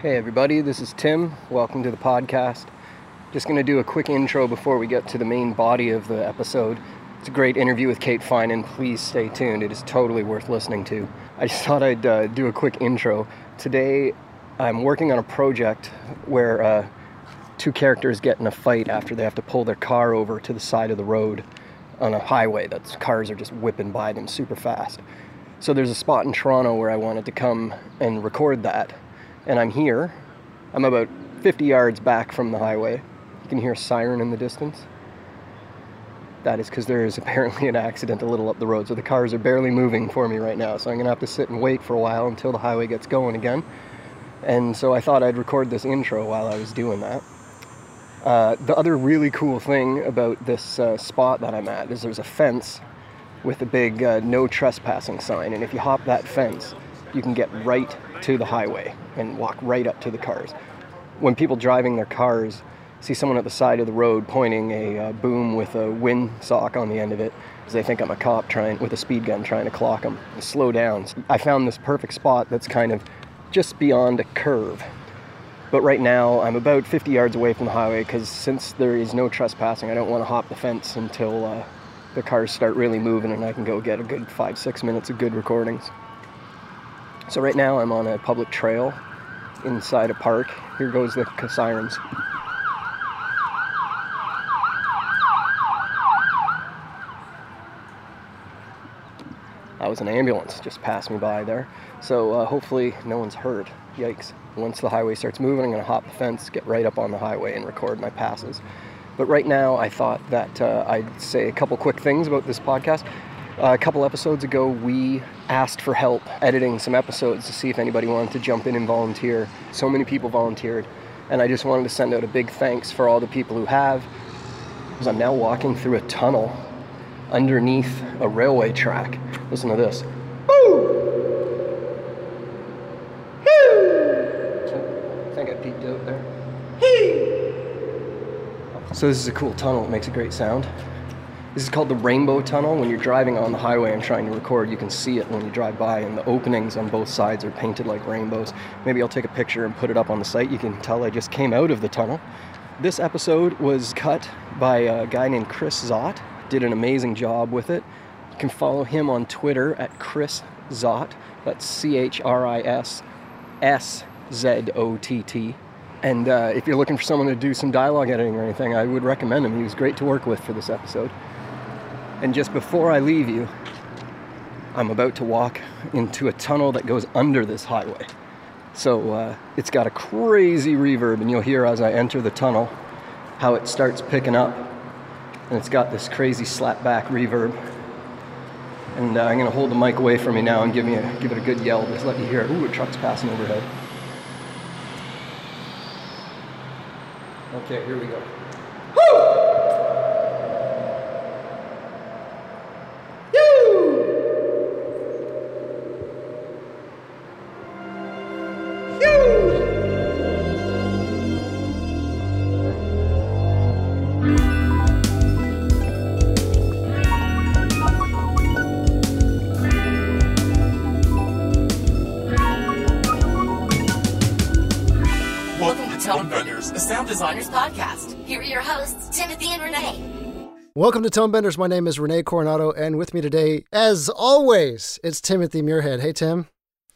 Hey, everybody, this is Tim. Welcome to the podcast. Just going to do a quick intro before we get to the main body of the episode. It's a great interview with Kate Finan. Please stay tuned, it is totally worth listening to. I just thought I'd uh, do a quick intro. Today, I'm working on a project where uh, two characters get in a fight after they have to pull their car over to the side of the road on a highway that cars are just whipping by them super fast. So there's a spot in Toronto where I wanted to come and record that and I'm here. I'm about 50 yards back from the highway. You can hear a siren in the distance. That is because there is apparently an accident a little up the road, so the cars are barely moving for me right now. So I'm gonna have to sit and wait for a while until the highway gets going again. And so I thought I'd record this intro while I was doing that. Uh, the other really cool thing about this uh, spot that I'm at is there's a fence with a big uh, no trespassing sign, and if you hop that fence, you can get right to the highway and walk right up to the cars. When people driving their cars see someone at the side of the road pointing a uh, boom with a wind sock on the end of it, they think I'm a cop trying with a speed gun trying to clock them, slow down. I found this perfect spot that's kind of just beyond a curve. But right now, I'm about 50 yards away from the highway because since there is no trespassing, I don't want to hop the fence until uh, the cars start really moving and I can go get a good five, six minutes of good recordings. So right now I'm on a public trail inside a park. Here goes the sirens. That was an ambulance just passed me by there. So uh, hopefully no one's hurt. Yikes. Once the highway starts moving, I'm going to hop the fence, get right up on the highway, and record my passes. But right now, I thought that uh, I'd say a couple quick things about this podcast. Uh, a couple episodes ago, we asked for help editing some episodes to see if anybody wanted to jump in and volunteer. So many people volunteered, and I just wanted to send out a big thanks for all the people who have. I'm now walking through a tunnel underneath a railway track. Listen to this. I. So this is a cool tunnel. It makes a great sound. This is called the Rainbow Tunnel. When you're driving on the highway and trying to record, you can see it when you drive by, and the openings on both sides are painted like rainbows. Maybe I'll take a picture and put it up on the site. You can tell I just came out of the tunnel. This episode was cut by a guy named Chris Zott. Did an amazing job with it. You can follow him on Twitter at Chris Zott. That's C H R I S S Z O T T. And uh, if you're looking for someone to do some dialogue editing or anything, I would recommend him. He was great to work with for this episode. And just before I leave you, I'm about to walk into a tunnel that goes under this highway. So uh, it's got a crazy reverb, and you'll hear as I enter the tunnel how it starts picking up. And it's got this crazy slapback reverb. And uh, I'm to hold the mic away from me now and give, me a, give it a good yell, just let you hear it. Ooh, a truck's passing overhead. Okay, here we go. Designers Welcome to Tone Benders. My name is Rene Coronado, and with me today, as always, it's Timothy Muirhead. Hey, Tim.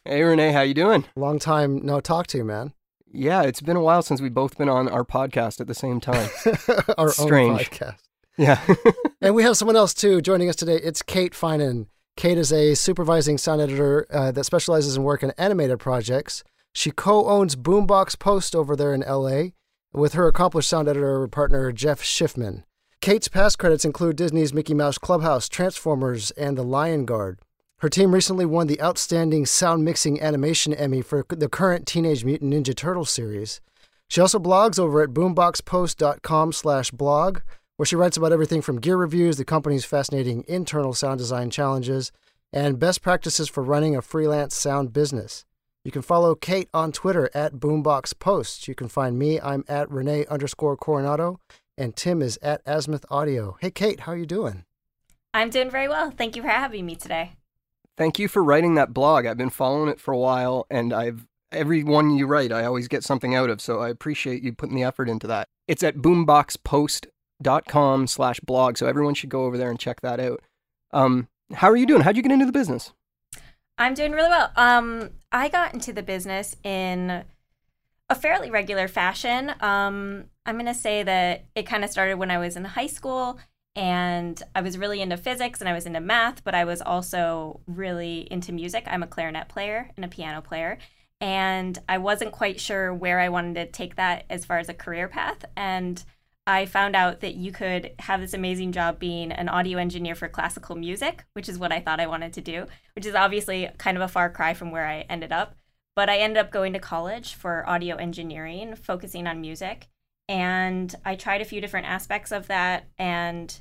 Hey, Rene. How you doing? Long time no talk to you, man. Yeah, it's been a while since we've both been on our podcast at the same time. our Strange. own podcast. Yeah. and we have someone else too joining us today. It's Kate Finan. Kate is a supervising sound editor uh, that specializes in work in animated projects. She co-owns Boombox Post over there in LA with her accomplished sound editor partner Jeff Schiffman. Kate's past credits include Disney's Mickey Mouse Clubhouse, Transformers, and The Lion Guard. Her team recently won the Outstanding Sound Mixing Animation Emmy for the current Teenage Mutant Ninja Turtle series. She also blogs over at boomboxpost.com slash blog, where she writes about everything from gear reviews, the company's fascinating internal sound design challenges, and best practices for running a freelance sound business. You can follow Kate on Twitter at Boombox Post. You can find me. I'm at Rene underscore Coronado, and Tim is at Azimuth Audio. Hey, Kate, how are you doing? I'm doing very well. Thank you for having me today. Thank you for writing that blog. I've been following it for a while, and I've every one you write, I always get something out of. So I appreciate you putting the effort into that. It's at boomboxpost.com slash blog. So everyone should go over there and check that out. Um, how are you doing? How'd you get into the business? I'm doing really well. Um, I got into the business in a fairly regular fashion. Um, I'm going to say that it kind of started when I was in high school and I was really into physics and I was into math, but I was also really into music. I'm a clarinet player and a piano player. And I wasn't quite sure where I wanted to take that as far as a career path. And I found out that you could have this amazing job being an audio engineer for classical music, which is what I thought I wanted to do, which is obviously kind of a far cry from where I ended up. But I ended up going to college for audio engineering, focusing on music. And I tried a few different aspects of that and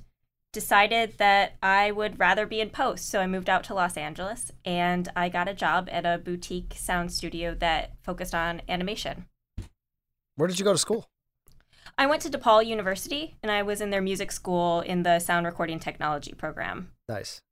decided that I would rather be in post. So I moved out to Los Angeles and I got a job at a boutique sound studio that focused on animation. Where did you go to school? I went to DePaul University and I was in their music school in the sound recording technology program. Nice.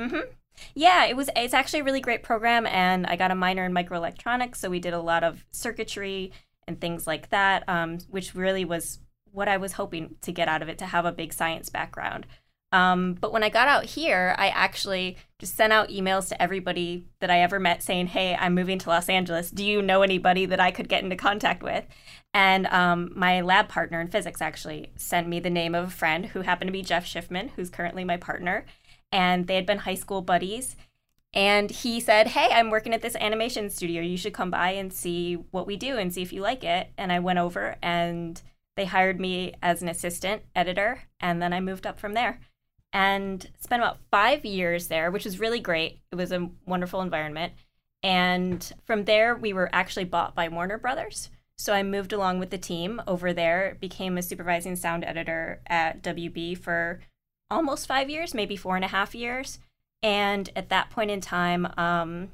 Mhm. Yeah, it was it's actually a really great program and I got a minor in microelectronics, so we did a lot of circuitry and things like that, um, which really was what I was hoping to get out of it to have a big science background. Um, but when I got out here, I actually just sent out emails to everybody that I ever met saying, Hey, I'm moving to Los Angeles. Do you know anybody that I could get into contact with? And um, my lab partner in physics actually sent me the name of a friend who happened to be Jeff Schiffman, who's currently my partner. And they had been high school buddies. And he said, Hey, I'm working at this animation studio. You should come by and see what we do and see if you like it. And I went over and they hired me as an assistant editor. And then I moved up from there and spent about five years there, which was really great. It was a wonderful environment. And from there, we were actually bought by Warner Brothers. So I moved along with the team over there, became a supervising sound editor at WB for almost five years, maybe four and a half years. And at that point in time, um,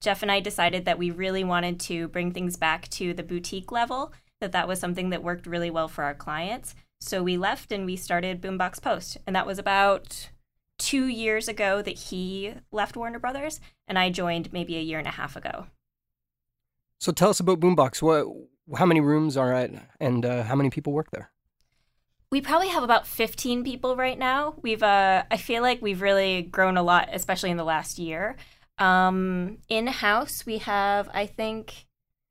Jeff and I decided that we really wanted to bring things back to the boutique level, that that was something that worked really well for our clients. So we left and we started Boombox Post. And that was about two years ago that he left Warner Brothers, and I joined maybe a year and a half ago. So tell us about Boombox. What, how many rooms are at, and uh, how many people work there? We probably have about 15 people right now. We've, uh, I feel like we've really grown a lot, especially in the last year. Um, in house, we have, I think,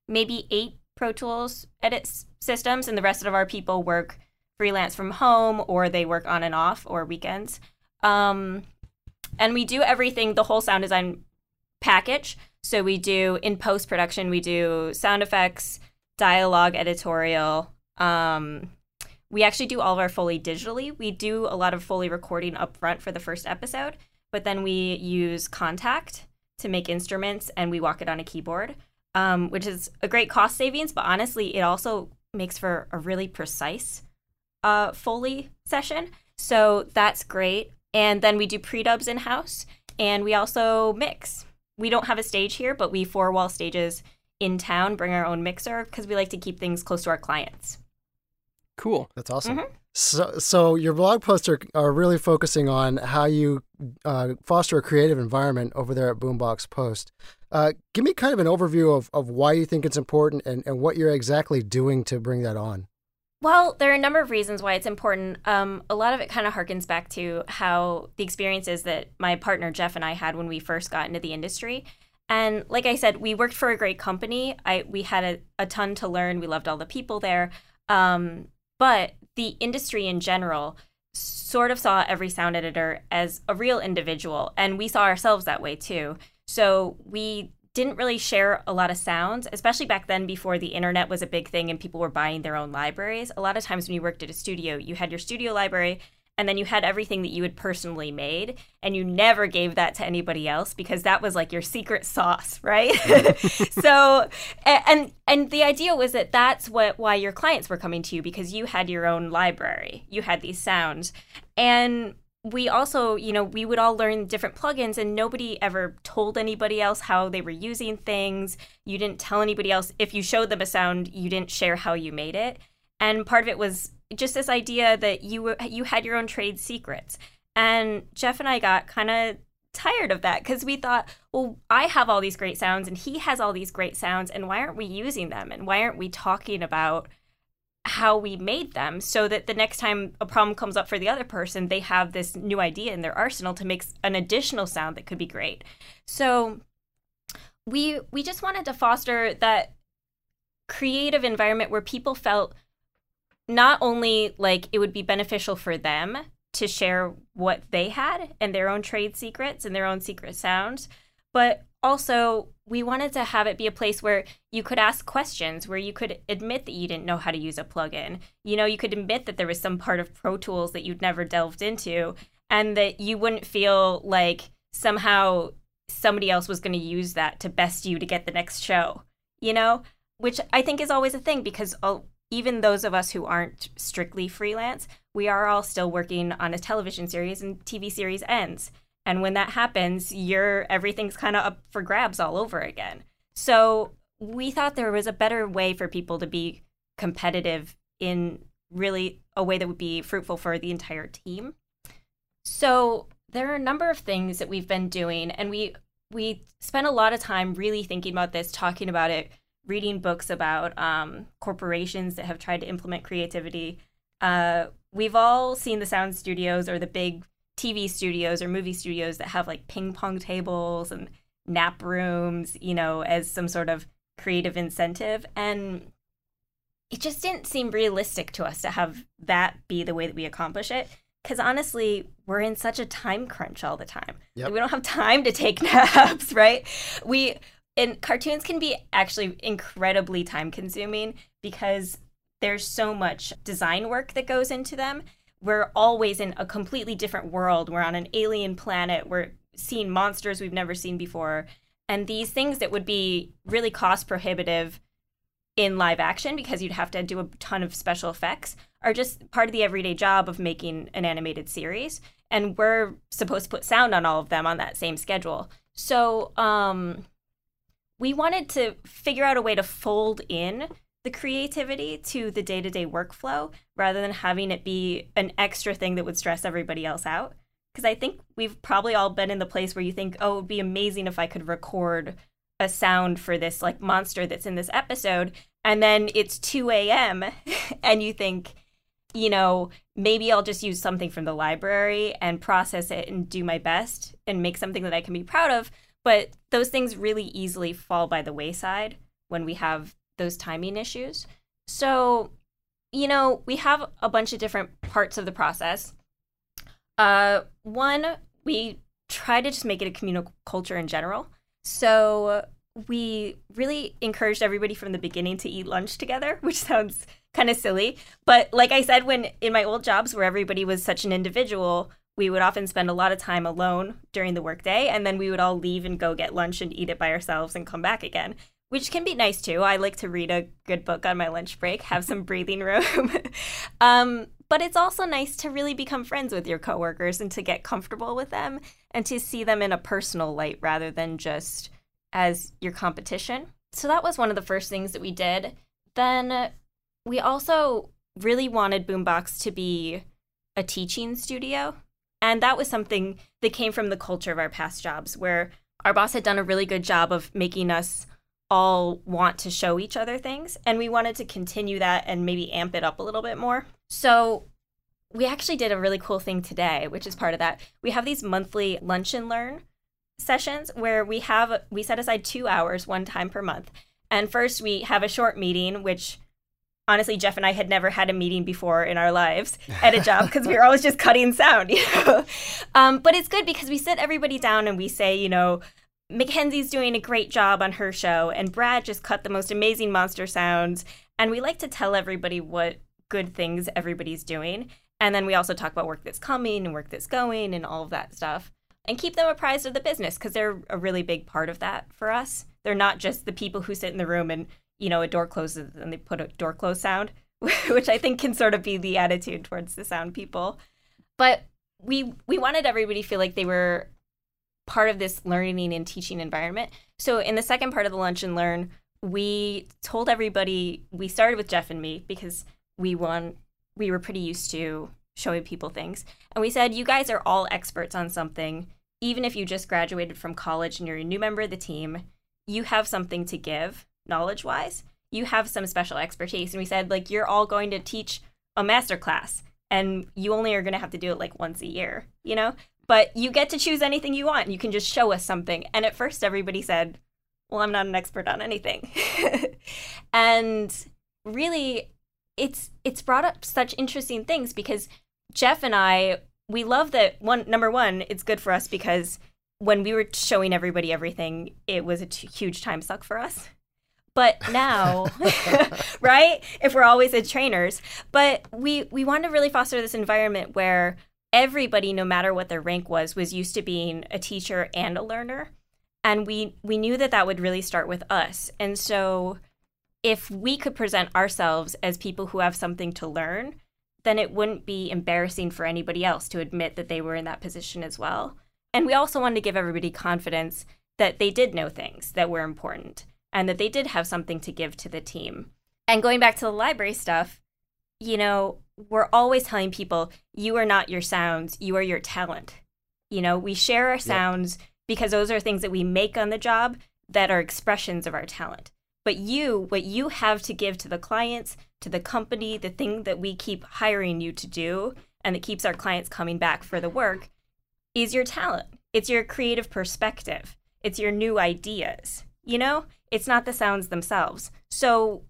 maybe eight Pro Tools edit s- systems, and the rest of our people work freelance from home or they work on and off or weekends. Um, and we do everything, the whole sound design package. So we do in post production, we do sound effects, dialogue, editorial. Um, we actually do all of our Foley digitally. We do a lot of Foley recording up front for the first episode, but then we use Kontakt to make instruments and we walk it on a keyboard, um, which is a great cost savings, but honestly, it also makes for a really precise uh, Foley session. So that's great. And then we do pre dubs in house and we also mix. We don't have a stage here, but we four wall stages in town, bring our own mixer because we like to keep things close to our clients. Cool. That's awesome. Mhm. So, so your blog posts are, are really focusing on how you uh, foster a creative environment over there at Boombox Post. Uh, give me kind of an overview of, of why you think it's important and, and what you're exactly doing to bring that on. Well, there are a number of reasons why it's important. Um, a lot of it kind of harkens back to how the experiences that my partner Jeff and I had when we first got into the industry. And like I said, we worked for a great company. I we had a, a ton to learn. We loved all the people there. Um, but the industry in general sort of saw every sound editor as a real individual, and we saw ourselves that way too. So we didn't really share a lot of sounds, especially back then before the internet was a big thing and people were buying their own libraries. A lot of times when you worked at a studio, you had your studio library and then you had everything that you had personally made and you never gave that to anybody else because that was like your secret sauce, right? so and and the idea was that that's what why your clients were coming to you because you had your own library. You had these sounds. And we also, you know, we would all learn different plugins and nobody ever told anybody else how they were using things. You didn't tell anybody else if you showed them a sound, you didn't share how you made it. And part of it was just this idea that you you had your own trade secrets. And Jeff and I got kind of tired of that because we thought, well, I have all these great sounds and he has all these great sounds, and why aren't we using them? And why aren't we talking about how we made them so that the next time a problem comes up for the other person, they have this new idea in their arsenal to make an additional sound that could be great. So we we just wanted to foster that creative environment where people felt not only like it would be beneficial for them to share what they had and their own trade secrets and their own secret sounds, but also we wanted to have it be a place where you could ask questions, where you could admit that you didn't know how to use a plugin. You know, you could admit that there was some part of Pro Tools that you'd never delved into, and that you wouldn't feel like somehow somebody else was going to use that to best you to get the next show, you know? Which I think is always a thing because even those of us who aren't strictly freelance, we are all still working on a television series and TV series ends. And when that happens, you're everything's kind of up for grabs all over again. So we thought there was a better way for people to be competitive in really a way that would be fruitful for the entire team. So there are a number of things that we've been doing and we we spent a lot of time really thinking about this, talking about it, reading books about um, corporations that have tried to implement creativity. Uh, we've all seen the sound studios or the big TV studios or movie studios that have like ping pong tables and nap rooms, you know, as some sort of creative incentive. And it just didn't seem realistic to us to have that be the way that we accomplish it. Because honestly, we're in such a time crunch all the time. Yep. Like, we don't have time to take naps, right? We and cartoons can be actually incredibly time consuming because there's so much design work that goes into them we're always in a completely different world. We're on an alien planet. We're seeing monsters we've never seen before. And these things that would be really cost prohibitive in live action because you'd have to do a ton of special effects are just part of the everyday job of making an animated series. And we're supposed to put sound on all of them on that same schedule. So um, we wanted to figure out a way to fold in the creativity to the day to day workflow rather than having it be an extra thing that would stress everybody else out. Because I think we've probably all been in the place where you think, oh, it would be amazing if I could record a sound for this like monster that's in this episode. And then it's 2 a.m. and you think, you know, maybe I'll just use something from the library and process it and do my best and make something that I can be proud of. But those things really easily fall by the wayside when we have those timing issues. So, you know, we have a bunch of different parts of the process. Uh, one, we try to just make it a communal culture in general. So we really encouraged everybody from the beginning to eat lunch together, which sounds kind of silly. But like I said, when in my old jobs where everybody was such an individual, we would often spend a lot of time alone during the workday, and then we would all leave and go get lunch and eat it by ourselves and come back again which can be nice too. I like to read a good book on my lunch break, have some breathing room. um, but it's also nice to really become friends with your coworkers and to get comfortable with them and to see them in a personal light rather than just as your competition. So that was one of the first things that we did. Then we also really wanted Boombox to be a teaching studio. And that was something that came from the culture of our past jobs, where our boss had done a really good job of making us all want to show each other things. And we wanted to continue that and maybe amp it up a little bit more. So we actually did a really cool thing today, which is part of that. We have these monthly lunch and learn sessions where we have we set aside two hours one time per month. And first we have a short meeting, which honestly Jeff and I had never had a meeting before in our lives at a job because we were always just cutting sound, you know. Um, but it's good because we sit everybody down and we say, you know, Mackenzie's doing a great job on her show, and Brad just cut the most amazing monster sounds. And we like to tell everybody what good things everybody's doing. And then we also talk about work that's coming and work that's going and all of that stuff. And keep them apprised of the business because they're a really big part of that for us. They're not just the people who sit in the room and, you know, a door closes and they put a door close sound, which I think can sort of be the attitude towards the sound people. But we we wanted everybody to feel like they were part of this learning and teaching environment. So in the second part of the lunch and learn, we told everybody we started with Jeff and me because we won we were pretty used to showing people things. And we said, you guys are all experts on something. even if you just graduated from college and you're a new member of the team, you have something to give knowledge wise. You have some special expertise. And we said, like, you're all going to teach a master class and you only are going to have to do it like once a year, you know? But you get to choose anything you want. You can just show us something. And at first, everybody said, well, I'm not an expert on anything. and really, it's it's brought up such interesting things because Jeff and I we love that one number one it's good for us because when we were showing everybody everything it was a huge time suck for us but now right? If we're always at trainers. But we we want to really foster this environment where everybody no matter what their rank was was used to being a teacher and a learner. And we we knew that that would really start with us. And so if we could present ourselves as people who have something to learn then it wouldn't be embarrassing for anybody else to admit that they were in that position as well. And we also wanted to give everybody confidence that they did know things that were important and that they did have something to give to the team. And going back to the library stuff, you know, we're always telling people, you are not your sounds, you are your talent. You know, we share our sounds yep. because those are things that we make on the job that are expressions of our talent. But you, what you have to give to the clients, to the company, the thing that we keep hiring you to do and that keeps our clients coming back for the work is your talent. It's your creative perspective. It's your new ideas. You know, it's not the sounds themselves. So,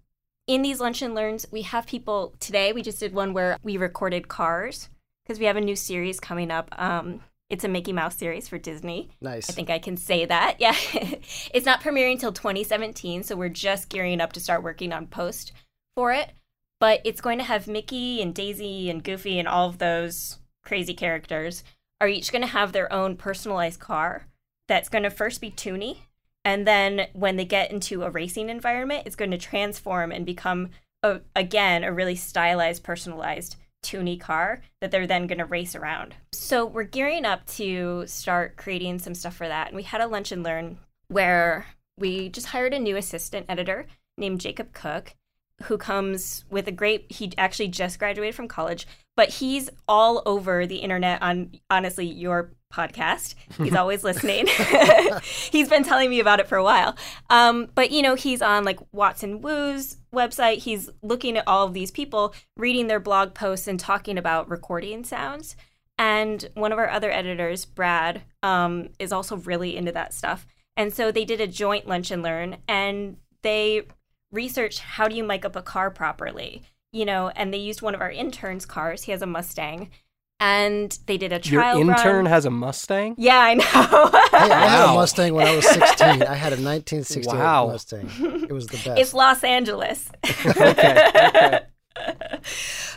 in these lunch and learns, we have people today. We just did one where we recorded cars because we have a new series coming up. Um, it's a Mickey Mouse series for Disney. Nice. I think I can say that. Yeah. it's not premiering until 2017, so we're just gearing up to start working on post for it but it's going to have Mickey and Daisy and Goofy and all of those crazy characters are each going to have their own personalized car that's going to first be Toonie. And then when they get into a racing environment, it's going to transform and become, a, again, a really stylized, personalized Toonie car that they're then going to race around. So we're gearing up to start creating some stuff for that. And we had a lunch and learn where we just hired a new assistant editor named Jacob Cook who comes with a great he actually just graduated from college but he's all over the internet on honestly your podcast. He's always listening. He's been telling me about it for a while. Um, but you know he's on like Watson Wu's website. He's looking at all of these people reading their blog posts and talking about recording sounds. And one of our other editors brad um, is also really into that stuff. And so they did a joint lunch and learn and they research how do you mic up a car properly you know and they used one of our interns cars he has a mustang and they did a trial Your intern run. has a Mustang? Yeah, I know. Hey, I had a Mustang when I was 16. I had a 1968 Wow. Mustang. It was the best. it's Los Angeles. Okay, okay.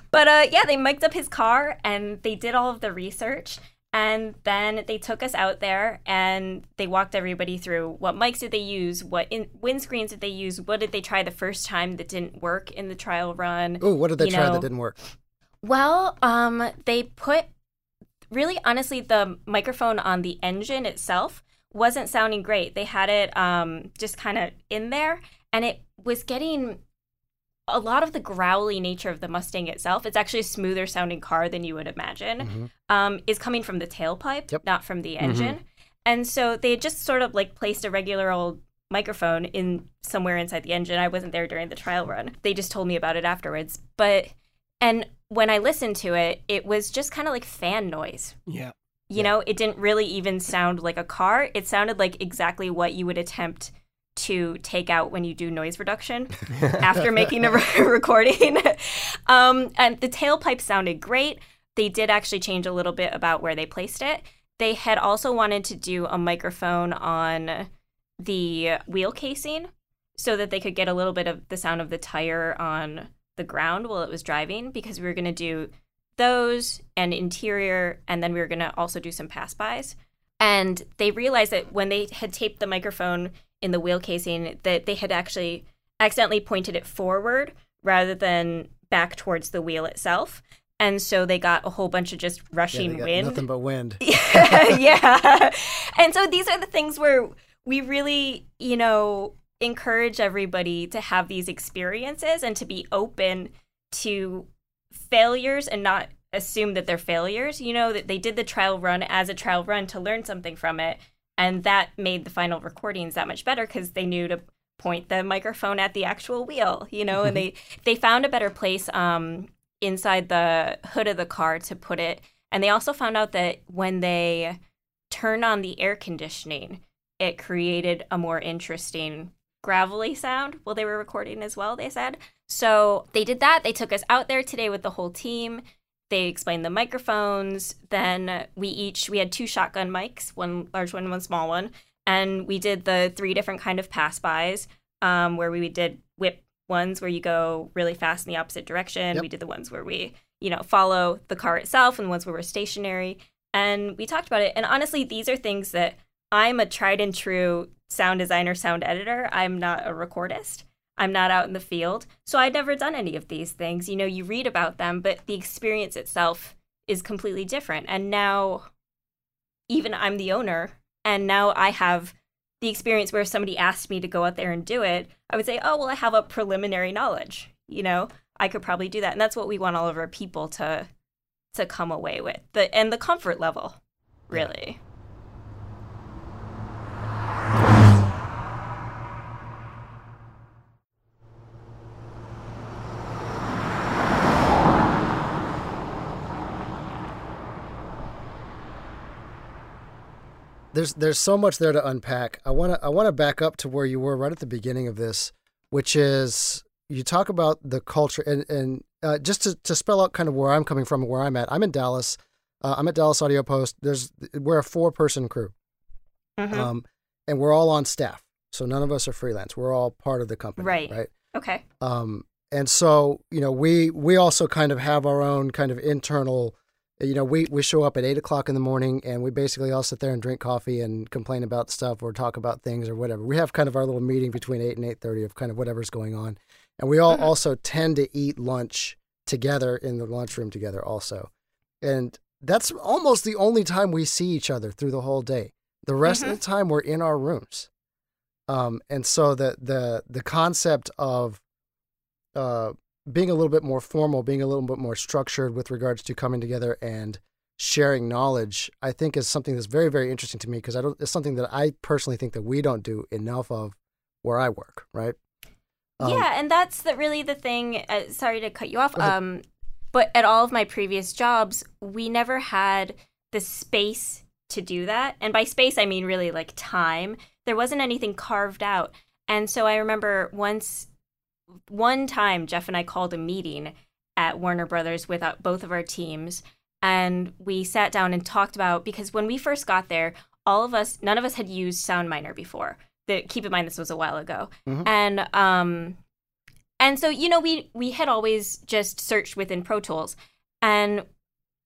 but uh, yeah, they mic'd up his car and they did all of the research. And then they took us out there and they walked everybody through what mics did they use, what in- windscreens did they use, what did they try the first time that didn't work in the trial run. Ooh, what did they you try know. that didn't work? Well, um, they put really honestly the microphone on the engine itself wasn't sounding great. They had it um, just kind of in there, and it was getting a lot of the growly nature of the Mustang itself. It's actually a smoother sounding car than you would imagine. Mhm. Um, is coming from the tailpipe, Yep. not from the engine. And so they had just sort of like placed a regular old microphone in somewhere inside the engine. I wasn't there during the trial run. They just told me about it afterwards. But and when I listened to it, it was just kind of like fan noise. Yeah. You know, it didn't really even sound like a car. It sounded like exactly what you would attempt to take out when you do noise reduction after making a re- recording. um, and the tailpipe sounded great. They did actually change a little bit about where they placed it. They had also wanted to do a microphone on the wheel casing so that they could get a little bit of the sound of the tire on the ground while it was driving because we were going to do those and interior and then we were going to also do some pass bys and they realized that when they had taped the microphone in the wheel casing that they had actually accidentally pointed it forward rather than back towards the wheel itself and so they got a whole bunch of just Yeah, rushing got wind Nothing but wind. yeah. And so these are the things where we really, you know, encourage everybody to have these experiences and to be open to failures and not assume that they're failures. You know, that they did the trial run as a trial run to learn something from it. And that made the final recordings that much better because they knew to point the microphone at the actual wheel, you know, and they they found a better place um, inside the hood of the car to put it. And they also found out that when they turned on the air conditioning, it created a more interesting gravelly sound while they were recording as well, they said. So they did that. They took us out there today with the whole team. They explained the microphones. Then we each we had two shotgun mics, one large one, one small one, and we did the three different kind of pass bys, um, where we did whip ones where you go really fast in the opposite direction. Yep. We did the ones where we you know follow the car itself, and the ones where we're stationary. And we talked about it. And honestly, these are things that I'm a tried and true sound designer, sound editor. I'm not a recordist. I'm not out in the field. So I'd never done any of these things. You know, you read about them, but the experience itself is completely different. And now, even I'm the owner, and now I have the experience where if somebody asked me to go out there and do it, I would say, oh, well, I have a preliminary knowledge. You know, I could probably do that. And that's what we want all of our people to to come away with. The and the comfort level, really. There's there's so much there to unpack. I want to I want to back up to where you were right at the beginning of this, which is you talk about the culture and and uh, just to, to spell out kind of where I'm coming from and where I'm at. I'm in Dallas. Uh, I'm at Dallas Audio Post. There's we're a four person crew, Mhm. um, and we're all on staff. So none of us are freelance. We're all part of the company, Right. Right. Okay. Um, and so you know we we also kind of have our own kind of internal you know we we show up at eight o'clock in the morning and we basically all sit there and drink coffee and complain about stuff or talk about things or whatever. We have kind of our little meeting between eight and eight thirty of kind of whatever's going on. And we all also tend to eat lunch together in the lunchroom together also. And that's almost the only time we see each other through the whole day. The rest of the time we're in our rooms. Um, and so the the the concept of uh, being a little bit more formal, being a little bit more structured with regards to coming together and sharing knowledge, I think is something that's very, very interesting to me because I don't. It's something that I personally think that we don't do enough of where I work. Right? Um, yeah, and that's the, really the thing. Uh, sorry to cut you off. Um, but at all of my previous jobs, we never had the space to do that. And by space, I mean really like time. There wasn't anything carved out. And so I remember once, one time, Jeff and I called a meeting at Warner Brothers with uh, both of our teams. And we sat down and talked about because when we first got there, all of us, none of us had used SoundMiner before. The, keep in mind, this was a while ago. Mhm. And um, and so you know we we had always just searched within Pro Tools, and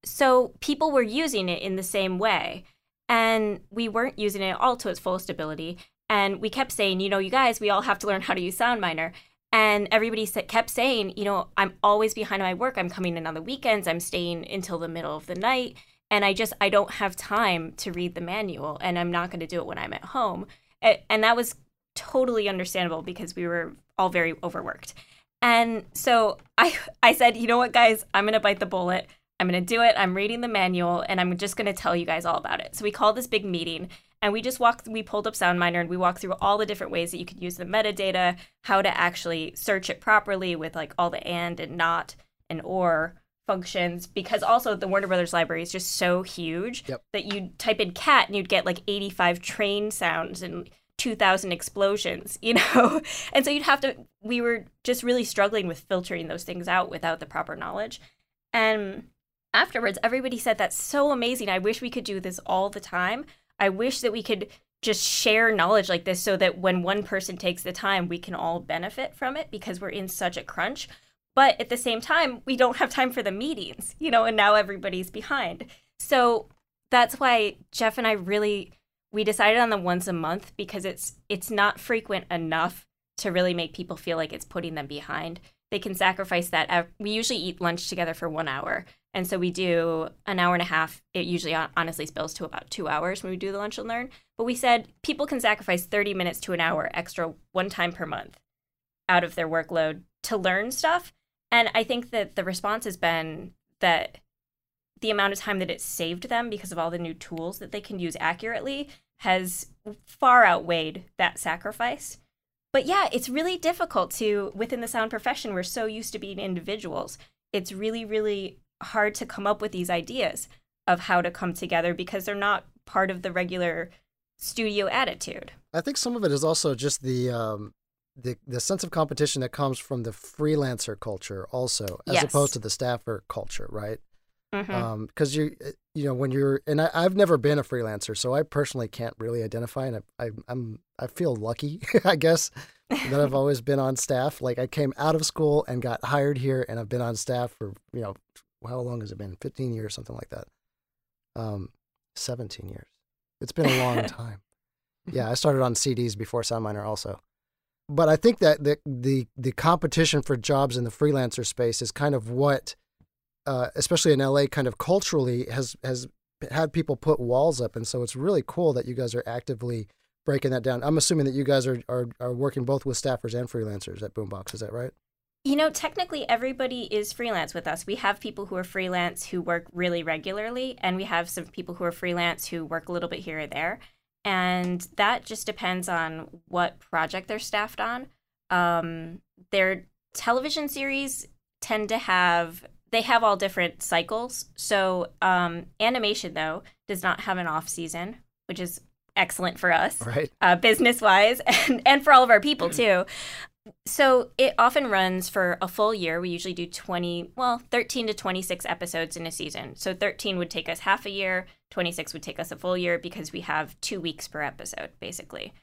so people were using it in the same way, and we weren't using it all to its fullest ability. And we kept saying, you know, you guys, we all have to learn how to use SoundMiner. And everybody kept saying, you know, I'm always behind my work. I'm coming in on the weekends. I'm staying until the middle of the night. And I just, I don't have time to read the manual. And I'm not going to do it when I'm at home. And that was totally understandable because we were all very overworked. And so I, I said, you know what, guys, I'm going to bite the bullet. I'm going to do it. I'm reading the manual and I'm just going to tell you guys all about it. So we called this big meeting and we just walked, we pulled up SoundMiner and we walked through all the different ways that you could use the metadata, how to actually search it properly with like all the and and not and or functions. Because also the Warner Brothers library is just so huge Yep. that you'd type in cat and you'd get like 85 train sounds and 2000 explosions, you know? And so you'd have to, we were just really struggling with filtering those things out without the proper knowledge. And afterwards, everybody said, That's so amazing. I wish we could do this all the time. I wish that we could just share knowledge like this so that when one person takes the time, we can all benefit from it because we're in such a crunch. But at the same time, we don't have time for the meetings, you know, and now everybody's behind. So that's why Jeff and I really we decided on the once a month because it's it's not frequent enough to really make people feel like it's putting them behind. They can sacrifice that. We usually eat lunch together for one hour. And so we do an hour and a half. It usually honestly spills to about two hours when we do the lunch and learn. But we said people can sacrifice 30 minutes to an hour extra one time per month out of their workload to learn stuff. And I think that the response has been that the amount of time that it saved them because of all the new tools that they can use accurately has far outweighed that sacrifice. But yeah, it's really difficult to, within the sound profession, we're so used to being individuals. It's really, really hard to come up with these ideas of how to come together because they're not part of the regular studio attitude. I think some of it is also just the um, the the sense of competition that comes from the freelancer culture, also, as Yes. opposed to the staffer culture, right? Mm-hmm. Um, because you eh, you know when you're and I, I've never been a freelancer, so I personally can't really identify, and I, I I'm I feel lucky, I guess, that I've always been on staff. Like I came out of school and got hired here, and I've been on staff for you know how long has it been? Fifteen years, something like that. Um, seventeen years. It's been a long time. Yeah, I started on CDs before SoundMiner also. But I think that the the the competition for jobs in the freelancer space is kind of what, uh, especially in LA, kind of culturally has has had people put walls up, and so it's really cool that you guys are actively breaking that down. I'm assuming that you guys are are, are working both with staffers and freelancers at Boombox. Is that right? You know, technically, everybody is freelance with us. We have people who are freelance who work really regularly, and we have some people who are freelance who work a little bit here or there. And that just depends on what project they're staffed on. Um, their television series tend to have, they have all different cycles. So, um, animation, though, does not have an off season, which is excellent for us Right. uh, business wise and, and for all of our people too. So it often runs for a full year. We usually do 20, well, 13 to 26 episodes in a season. So 13 would take us half a year, 26 would take us a full year because we have two weeks per episode, basically.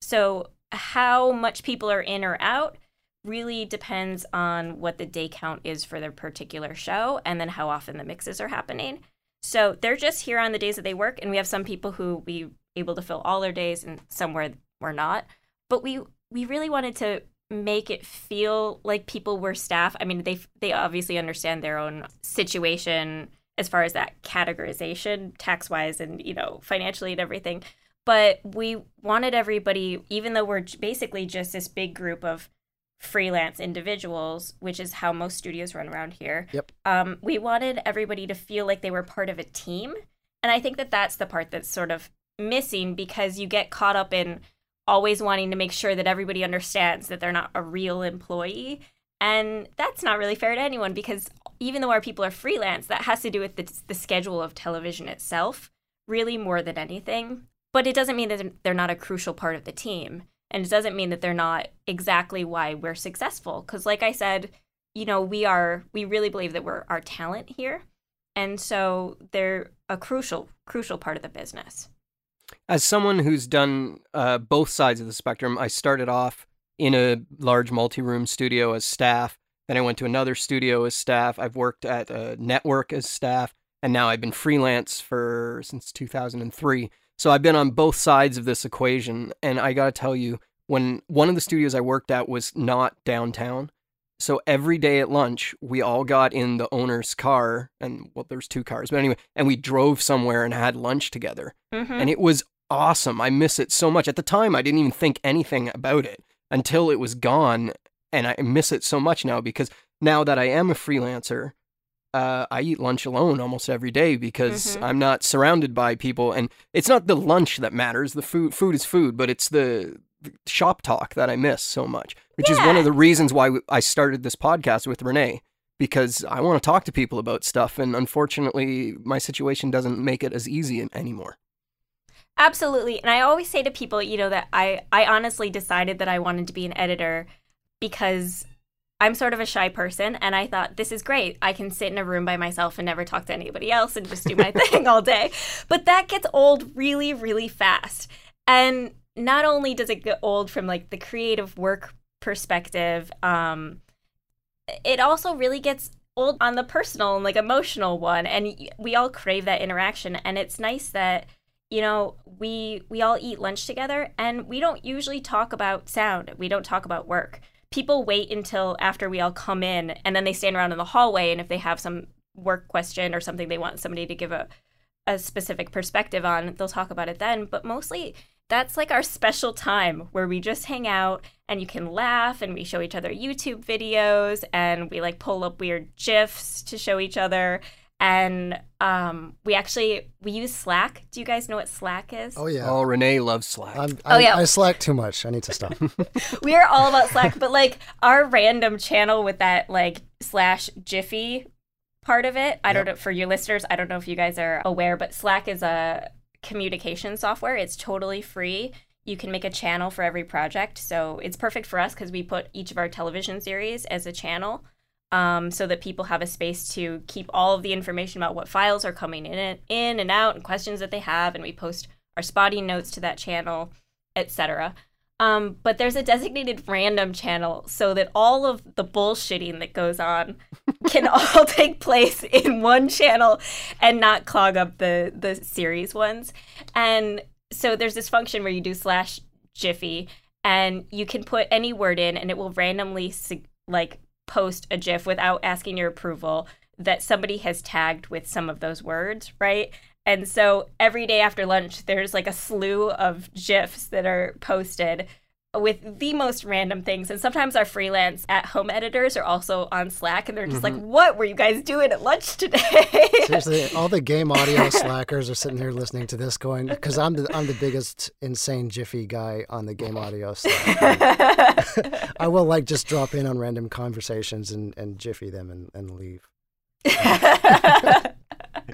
So how much people are in or out really depends on what the day count is for their particular show and then how often the mixes are happening. So they're just here on the days that they work, and we have some people who we able to fill all their days, and some where we're not. But we we really wanted to make it feel like people were staff. I mean, they they obviously understand their own situation as far as that categorization, tax wise, and you know financially and everything. But we wanted everybody, even though we're basically just this big group of freelance individuals, which is how most studios run around here. Yep. Um, we wanted everybody to feel like they were part of a team, and I think that that's the part that's sort of missing because you get caught up in always wanting to make sure that everybody understands that they're not a real employee. And that's not really fair to anyone because even though our people are freelance, that has to do with the, the schedule of television itself, really more than anything. But it doesn't mean that they're not a crucial part of the team. And it doesn't mean that they're not exactly why we're successful. Because, like I said, you know, we are, we really believe that we're our talent here. And so they're a crucial, crucial part of the business. As someone who's done uh, both sides of the spectrum, I started off in a large multi room studio as staff. Then I went to another studio as staff. I've worked at a network as staff. And now I've been freelance for since 2003. So I've been on both sides of this equation. And I got to tell you, when one of the studios I worked at was not downtown, so every day at lunch, we all got in the owner's car, and well, there's two cars, but anyway, and we drove somewhere and had lunch together Mm-hmm. and it was awesome. I miss it so much. At the time, I didn't even think anything about it until it was gone, and I miss it so much now because now that I am a freelancer, uh, I eat lunch alone almost every day because Mhm. I'm not surrounded by people, and it's not the lunch that matters. The food, food is food, but it's the shop talk that I miss so much, which is one of the reasons why I started this podcast with Rene. Because I want to talk to people about stuff, and unfortunately, my situation doesn't make it as easy anymore. Absolutely. And I always say to people, you know, that I, I honestly decided that I wanted to be an editor because I'm sort of a shy person and I thought this is great. I can sit in a room by myself and never talk to anybody else and just do my thing all day. But that gets old really, really fast. And not only does it get old from like the creative work perspective, um, it also really gets old on the personal and like emotional one. And we all crave that interaction. And it's nice that you know we we all eat lunch together and we don't usually talk about sound we don't talk about work people wait until after we all come in and then they stand around in the hallway and if they have some work question or something they want somebody to give a a specific perspective on they'll talk about it then but mostly that's like our special time where we just hang out and you can laugh and we show each other YouTube videos and we like pull up weird gifs to show each other and um, we actually we use Slack. Do you guys know what Slack is? Oh yeah. Oh, Rene loves Slack. I'm, Oh, yeah. I slack too much. I need to stop. we are all about Slack, but like our random channel with that like slash Giphy part of it. I don't know for your listeners. I don't know if you guys are aware, but Slack is a communication software. It's totally free. You can make a channel for every project, so it's perfect for us because we put each of our television series as a channel. Um, so that people have a space to keep all of the information about what files are coming in, in and out, and questions that they have, and we post our spotting notes to that channel, etc. Um, but there's a designated random channel so that all of the bullshitting that goes on can all take place in one channel and not clog up the the series ones. And so there's this function where you do slash Giphy and you can put any word in and it will randomly like post a GIF without asking your approval that somebody has tagged with some of those words, right? And so every day after lunch, there's like a slew of GIFs that are posted with the most random things. And sometimes our freelance at home editors are also on Slack and they're just like, mm-hmm. what were you guys doing at lunch today? Seriously, all the game audio slackers are sitting here listening to this, going because I'm the I'm the biggest insane Giphy guy on the game audio Slack. I will like just drop in on random conversations and, and Giphy them and, and leave.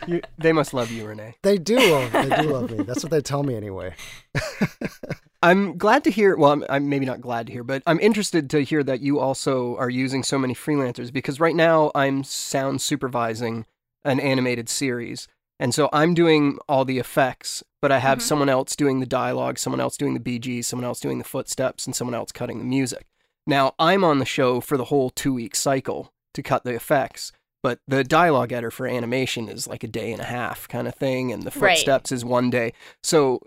You- they must love you, Rene. They do. love- They do love me. That's what they tell me anyway. I'm glad to hear. Well, I'm, I'm maybe not glad to hear, but I'm interested to hear that you also are using so many freelancers because right now I'm sound supervising an animated series. And so I'm doing all the effects, but I have Mhm. someone else doing the dialogue, someone else doing the BGs, someone else doing the footsteps, and someone else cutting the music. Now I'm on the show for the whole two week cycle to cut the effects, but the dialogue editor for animation is like a day and a half kind of thing, and the Right. footsteps is one day. So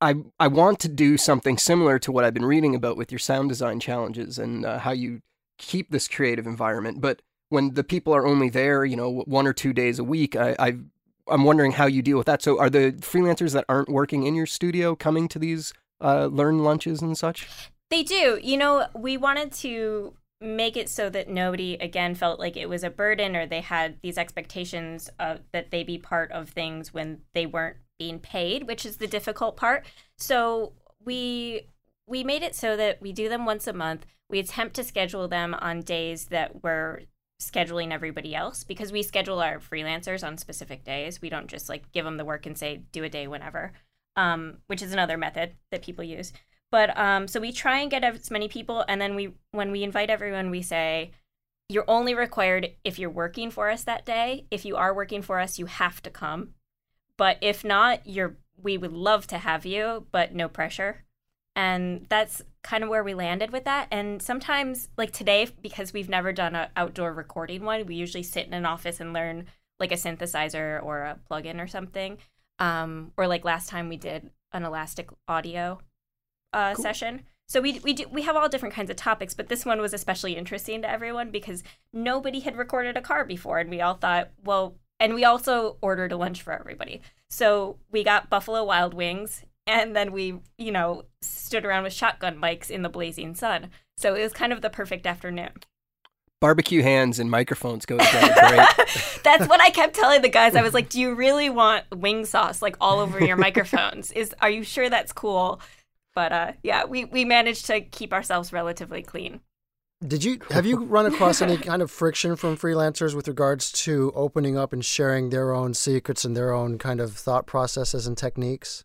I I want to do something similar to what I've been reading about with your sound design challenges and uh, how you keep this creative environment. But when the people are only there, you know, one or two days a week, I, I I'm wondering how you deal with that. So are the freelancers that aren't working in your studio coming to these uh, learn lunches and such? They do. You know, we wanted to make it so that nobody again felt like it was a burden or they had these expectations of that they be part of things when they weren't being paid, which is the difficult part. So we we made it so that we do them once a month. We attempt to schedule them on days that we're scheduling everybody else because we schedule our freelancers on specific days. We don't just like give them the work and say do a day whenever, um, which is another method that people use. But um, so we try and get as many people, and then we when we invite everyone, we say you're only required if you're working for us that day. If you are working for us, you have to come. But if not, you're we would love to have you, but no pressure. And that's kind of where we landed with that. And sometimes, like today, because we've never done an outdoor recording one, we usually sit in an office and learn like a synthesizer or a plugin or something. Um, or like last time we did an elastic audio uh, session. So we we do we have all different kinds of topics, but this one was especially interesting to everyone because nobody had recorded a car before, and we all thought, well, and we also ordered a lunch for everybody. So we got Buffalo Wild Wings, and then we you know stood around with shotgun mics in the blazing sun. So it was kind of the perfect afternoon. Barbecue hands and microphones go together great. That's what I kept telling the guys. I was like, "Do you really want wing sauce like all over your microphones? Is are you sure that's cool?" But uh, yeah, we we managed to keep ourselves relatively clean. Did you have you run across any kind of friction from freelancers with regards to opening up and sharing their own secrets and their own kind of thought processes and techniques?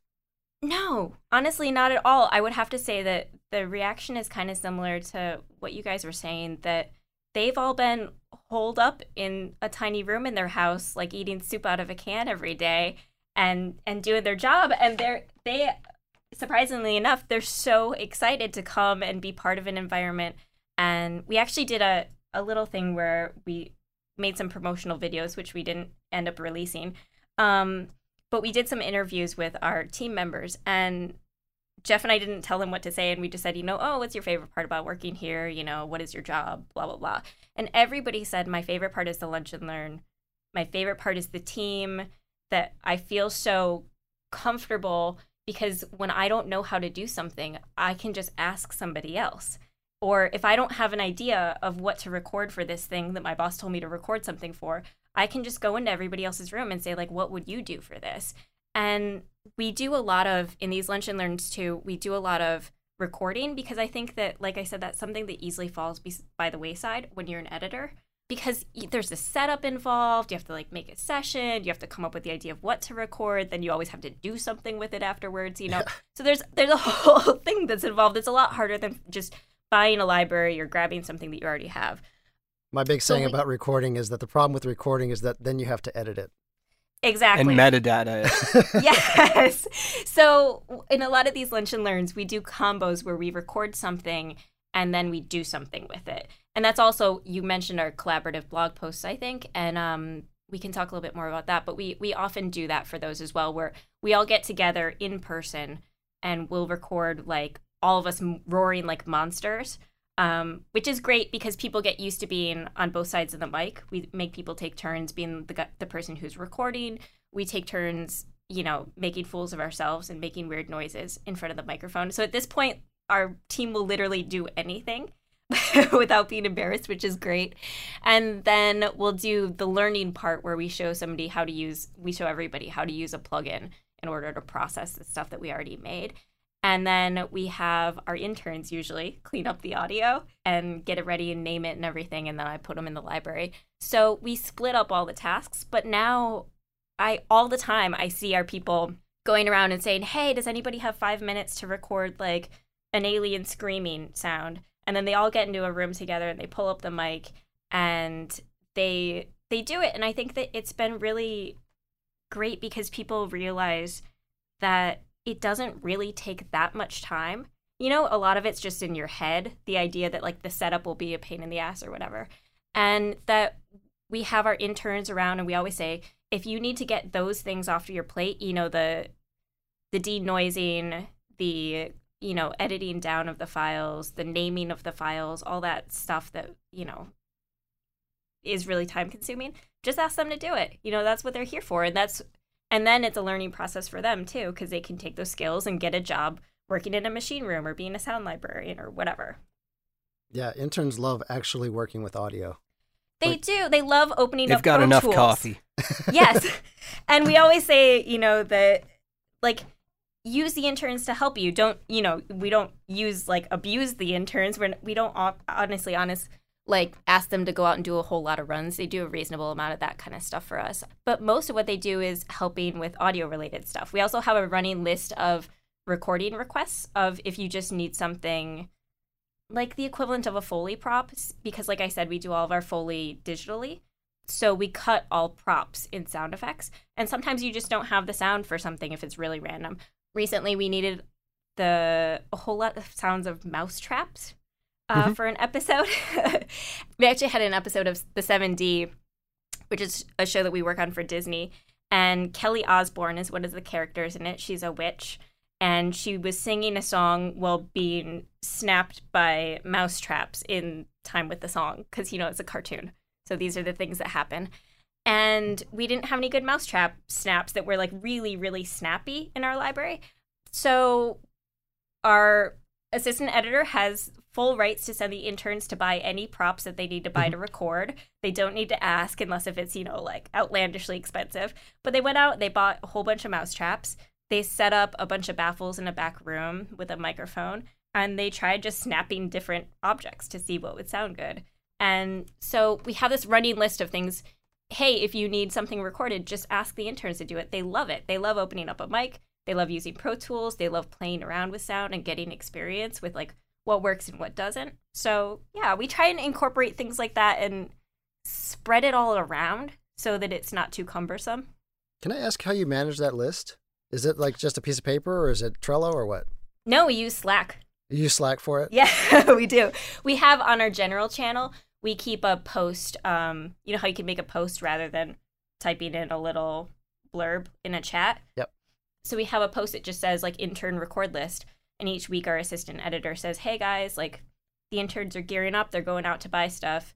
No, honestly, not at all. I would have to say that the reaction is kind of similar to what you guys were saying that they've all been holed up in a tiny room in their house, like eating soup out of a can every day and and doing their job. And they're they surprisingly enough, they're so excited to come and be part of an environment. And we actually did a, a little thing where we made some promotional videos, which we didn't end up releasing. Um, but we did some interviews with our team members and Jeff and I didn't tell them what to say and we just said, you know, oh, what's your favorite part about working here? You know, what is your job? Blah blah blah. And everybody said my favorite part is the lunch and learn. My favorite part is the team that I feel so comfortable because when I don't know how to do something, I can just ask somebody else. Or if I don't have an idea of what to record for this thing that my boss told me to record something for, I can just go into everybody else's room and say, like, what would you do for this? And we do a lot of, in these lunch and learns too, we do a lot of recording because I think that, like I said, that's something that easily falls by the wayside when you're an editor because there's a setup involved. You have to like make a session. You have to come up with the idea of what to record. Then you always have to do something with it afterwards. You know, yeah. so there's there's a whole thing that's involved. It's a lot harder than just buying a library or grabbing something that you already have. My big saying so we, about recording is that the problem with recording is that then you have to edit it. Exactly. And metadata. yes. So in a lot of these lunch and learns, we do combos where we record something and then we do something with it. And that's also you mentioned our collaborative blog posts, I think, and um, we can talk a little bit more about that. But we we often do that for those as well, where we all get together in person and we'll record like all of us roaring like monsters. Um, which is great because people get used to being on both sides of the mic. We make people take turns being the the person who's recording. We take turns, you know, making fools of ourselves and making weird noises in front of the microphone. So at this point, our team will literally do anything without being embarrassed, which is great. And then we'll do the learning part where we show somebody how to use, we show everybody how to use a plugin in order to process the stuff that we already made. And then we have our interns usually clean up the audio and get it ready and name it and everything. And then I put them in the library. So we split up all the tasks. But now I, all the time, I see our people going around and saying, hey, does anybody have five minutes to record like an alien screaming sound and then they all get into a room together and they pull up the mic and they they do it. And i think that it's been really great because people realize that it doesn't really take that much time. You know a lot of it's just in your head the idea that like the setup will be a pain in the ass or whatever. And that we have our interns around and we always say if you need to get those things off your plate you know the the denoising the you know, editing down of the files, the naming of the files, all that stuff that, you know, is really time consuming, just ask them to do it. You know, that's what they're here for. And that's, and then it's a learning process for them too, because they can take those skills and get a job working in a machine room or being a sound librarian or whatever. Yeah, interns love actually working with audio. They like, do. They love opening they've up. They've got enough tools. coffee. yes. And we always say, you know, that like use the interns to help you. Don't you know? We don't use like abuse the interns. We're, we don't honestly, honest like ask them to go out and do a whole lot of runs. They do a reasonable amount of that kind of stuff for us. But most of what they do is helping with audio related stuff. We also have a running list of recording requests of if you just need something like the equivalent of a Foley prop because like I said we do all of our Foley digitally. So we cut all props in sound effects. And sometimes you just don't have the sound for something if it's really random recently we needed the a whole lot of sounds of mouse traps uh, mm-hmm. for an episode. we actually had an episode of the 7D, which is a show that we work on for Disney. And Kelly Osbourne is one of the characters in it. She's a witch. And she was singing a song while being snapped by mouse traps in time with the song because, you know, it's a cartoon. So these are the things that happen and we didn't have any good mousetrap snaps that were like really really snappy in our library. So our assistant editor has full rights to send the interns to buy any props that they need to buy to mm-hmm. record. They don't need to ask unless if it's you know like outlandishly expensive. But they went out they bought a whole bunch of mousetraps. They set up a bunch of baffles in a back room with a microphone and they tried just snapping different objects to see what would sound good. And so we have this running list of things hey, if you need something recorded, just ask the interns to do it. They love it. They love opening up a mic. They love using Pro Tools. They love playing around with sound and getting experience with like what works and what doesn't. So, yeah, we try and incorporate things like that and spread it all around so that it's not too cumbersome. Can I ask how you manage that list? Is it like just a piece of paper or is it Trello or what? No, we use Slack. You use Slack for it? Yeah, we do. We have on our general channel, we keep a post. Um, you know how you can make a post rather than typing in a little blurb in a chat. Yep. So we have a post that just says like intern record list, and each week our assistant editor says, "Hey guys, like the interns are gearing up. They're going out to buy stuff.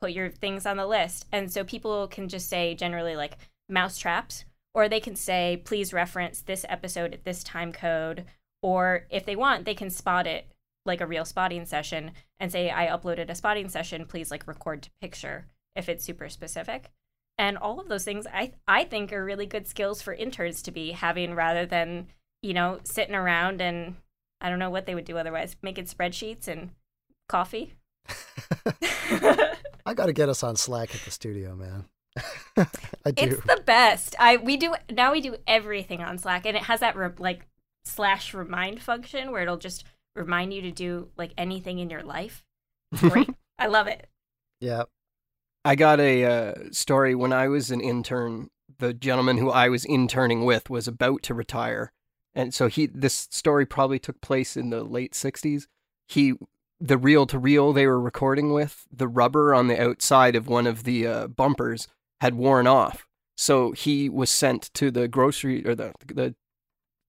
Put your things on the list." And so people can just say generally like mouse traps, or they can say, "Please reference this episode at this time code." Or if they want, they can spot it like a real spotting session and say I uploaded a spotting session, please like record to picture if it's super specific. and all of those things I I think are really good skills for interns to be having rather than you know sitting around and I don't know what they would do otherwise making spreadsheets and coffee. I got to get us on Slack at the studio, man. I do. It's the best. I we do now we do everything on Slack and it has that re- like slash remind function where it'll just remind you to do like anything in your life. Great. I love it. yeah. I got a uh, story when I was an intern. The gentleman who I was interning with was about to retire, and so he. This story probably took place in the late '60s. He, the reel to reel they were recording with, the rubber on the outside of one of the uh, bumpers had worn off. So he was sent to the grocery or the the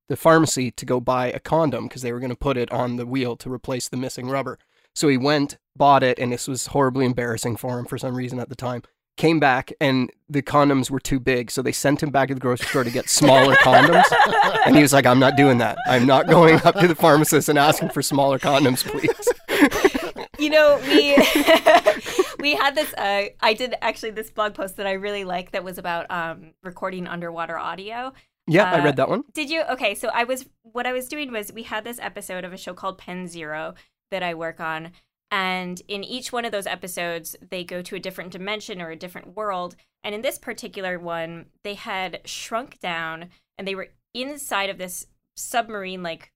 the pharmacy to go buy a condom because they were going to put it on the wheel to replace the missing rubber. So he went, bought it, and this was horribly embarrassing for him for some reason at the time. Came back and the condoms were too big, so they sent him back to the grocery store to get smaller condoms. And he was like, "I'm not doing that. I'm not going up to the pharmacist and asking for smaller condoms, please." you know we we had this uh, i did actually this blog post that i really like that was about um, recording underwater audio Yeah, I Uh, read that one. did you okay so i was what i was doing was we had this episode of a show called Penn Zero that i work on and in each one of those episodes they go to a different dimension or a different world and in this particular one they had shrunk down and they were inside of this submarine like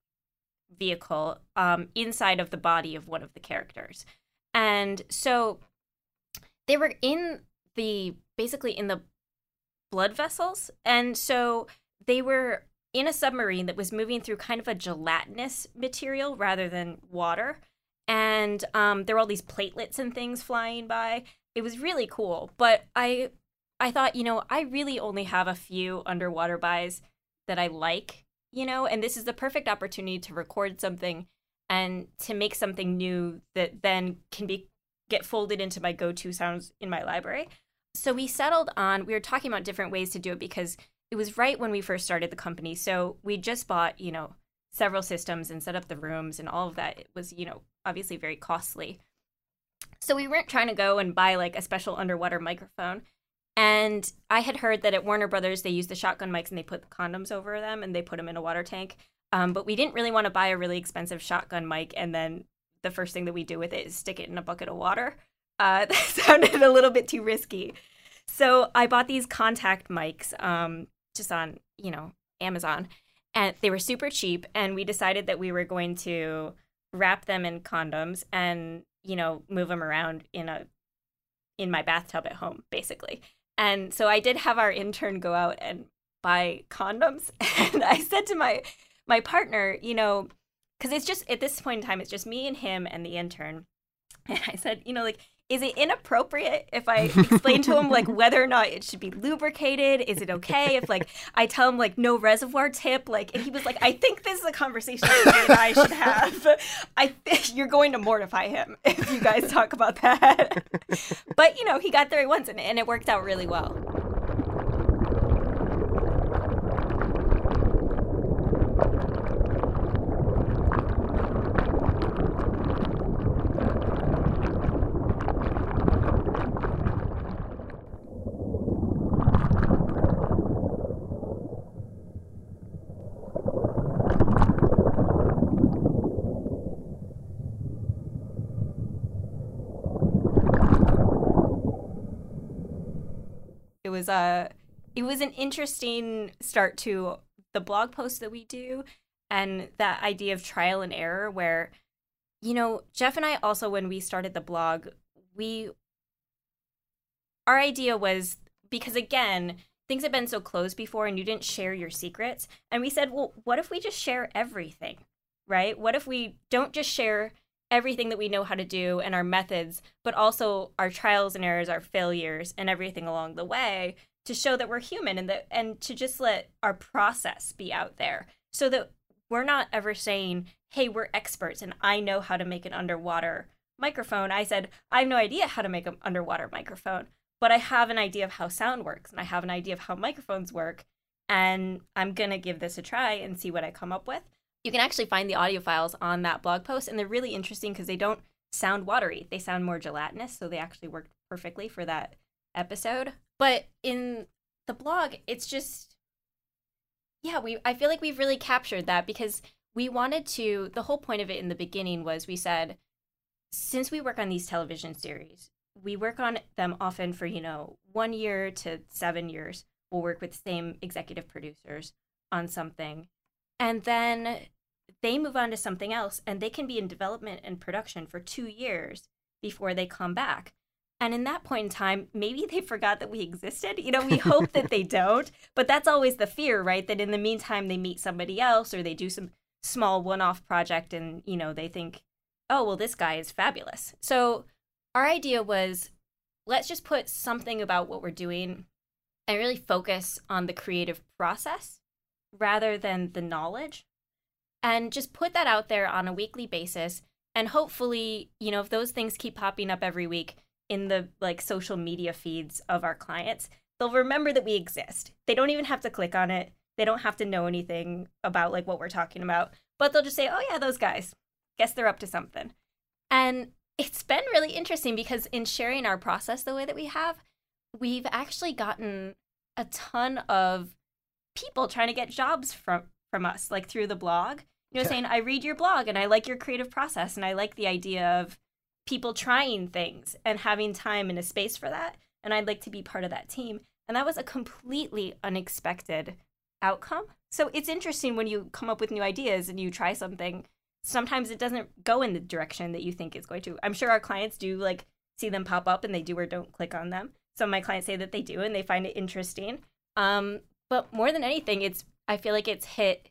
vehicle um, inside of the body of one of the characters. And so they were in the basically in the blood vessels. And so they were in a submarine that was moving through kind of a gelatinous material rather than water. And um, there were all these platelets and things flying by. It was really cool. But I I thought, you know, I really only have a few underwater buys that I like you know and this is the perfect opportunity to record something and to make something new that then can be get folded into my go-to sounds in my library so we settled on we were talking about different ways to do it because it was right when we first started the company so we just bought you know several systems and set up the rooms and all of that it was you know obviously very costly so we weren't trying to go and buy like a special underwater microphone and I had heard that at Warner Brothers they use the shotgun mics and they put the condoms over them and they put them in a water tank. Um, but we didn't really want to buy a really expensive shotgun mic and then the first thing that we do with it is stick it in a bucket of water. Uh, that sounded a little bit too risky. So I bought these contact mics um, just on, you know, Amazon. And they were super cheap. And we decided that we were going to wrap them in condoms and, you know, move them around in a in my bathtub at home, basically. And so I did have our intern go out and buy condoms. And I said to my my partner, you know, because it's just at this point in time, it's just me and him and the intern. And I said, you know, like, is it inappropriate if I explain to him like whether or not it should be lubricated? Is it okay if like I tell him like no reservoir tip? Like, and he was like, I think this is a conversation that I should have. I think you're going to mortify him if you guys talk about that. but you know, he got there he once, and, and it worked out really well. Was a it was an interesting start to the blog post that we do and that idea of trial and error where you know, Jeff and I also when we started the blog, we our idea was because again, things had been so closed before and you didn't share your secrets. And we said, well, what if we just share everything? Right? What if we don't just share everything that we know how to do and our methods, but also our trials and errors, our failures, and everything along the way to show that we're human and that and to just let our process be out there so that we're not ever saying, hey, we're experts and I know how to make an underwater microphone. I said, I have no idea how to make an underwater microphone, but I have an idea of how sound works and I have an idea of how microphones work. And I'm going to give this a try and see what I come up with. You can actually find the audio files on that blog post, and they're really interesting because they don't sound watery. They sound more gelatinous, so they actually worked perfectly for that episode. but in the blog, it's just yeah, we I feel like we've really captured that because we wanted to the whole point of it in the beginning was we said since we work on these television series, we work on them often for, you know, 1 year to 7 years. We'll work with the same executive producers on something. And then they move on to something else and they can be in development and production for 2 years before they come back. And in that point in time, maybe they forgot that we existed. You know, we hope that they don't, but that's always the fear, right? That in the meantime, they meet somebody else or they do some small one off project and, you know, they think, oh, well, this guy is fabulous. So our idea was let's just put something about what we're doing and really focus on the creative process rather than the knowledge and just put that out there on a weekly basis and hopefully you know if those things keep popping up every week in the like social media feeds of our clients, they'll remember that we exist. They don't even have to click on it. They don't have to know anything about like what we're talking about, but they'll just say, "Oh yeah, those guys. Guess they're up to something." And it's been really interesting because in sharing our process the way that we have, we've actually gotten a ton of people trying to get jobs from from us like through the blog. You know, saying, "I read your blog and I like your creative process and I like the idea of people trying things and having time and a space for that. And I'd like to be part of that team. And that was a completely unexpected outcome. So it's interesting when you come up with new ideas and you try something. Sometimes it doesn't go in the direction that you think it's going to. I'm sure our clients do like see them pop up and they do or don't click on them. Some of my clients say that they do and they find it interesting. Um, but more than anything, it's I feel like it's hit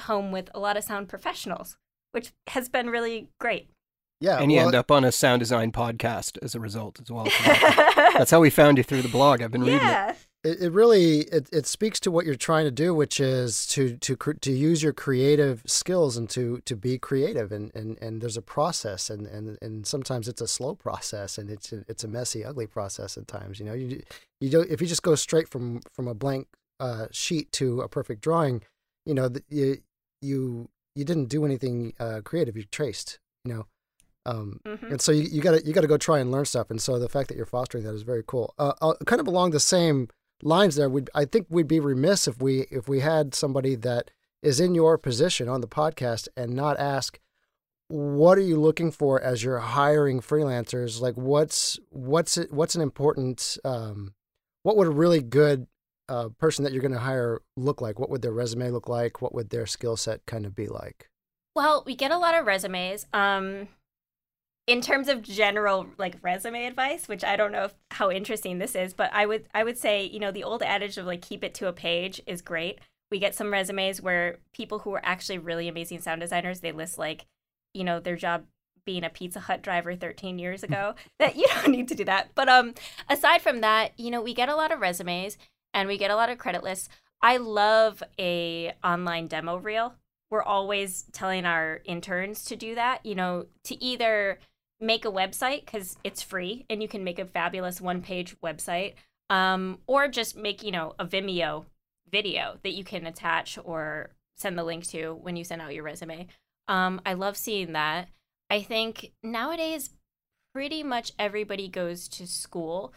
home with a lot of sound professionals, which has been really great. Yeah, and you well, end up on a sound design podcast as a result as well. That's how we found you through the blog. I've been reading it. it, it really it, it speaks to what you're trying to do, which is to to to use your creative skills and to to be creative. And, and, and there's a process, and, and, and sometimes it's a slow process, and it's a, it's a messy, ugly process at times. You know, you you don't if you just go straight from from a blank uh, sheet to a perfect drawing, you know, you you you didn't do anything uh, creative. You traced, you know. Um, Mhm. And so you, you gotta you gotta go try and learn stuff. And so the fact that you're fostering that is very cool. Uh, uh, kind of along the same lines, there, we I think we'd be remiss if we if we had somebody that is in your position on the podcast and not ask, what are you looking for as you're hiring freelancers? Like, what's what's it, what's an important um, what would a really good uh, person that you're going to hire look like? What would their resume look like? What would their skill set kind of be like? Well, we get a lot of resumes. Um, in terms of general like resume advice, which I don't know if, how interesting this is, but I would I would say you know the old adage of like keep it to a page is great. We get some resumes where people who are actually really amazing sound designers they list like you know their job being a Pizza Hut driver 13 years ago. that you don't need to do that. But um, aside from that, you know we get a lot of resumes and we get a lot of credit lists. I love a online demo reel. We're always telling our interns to do that. You know to either make a website because it's free and you can make a fabulous one page website um, or just make you know a vimeo video that you can attach or send the link to when you send out your resume um, i love seeing that i think nowadays pretty much everybody goes to school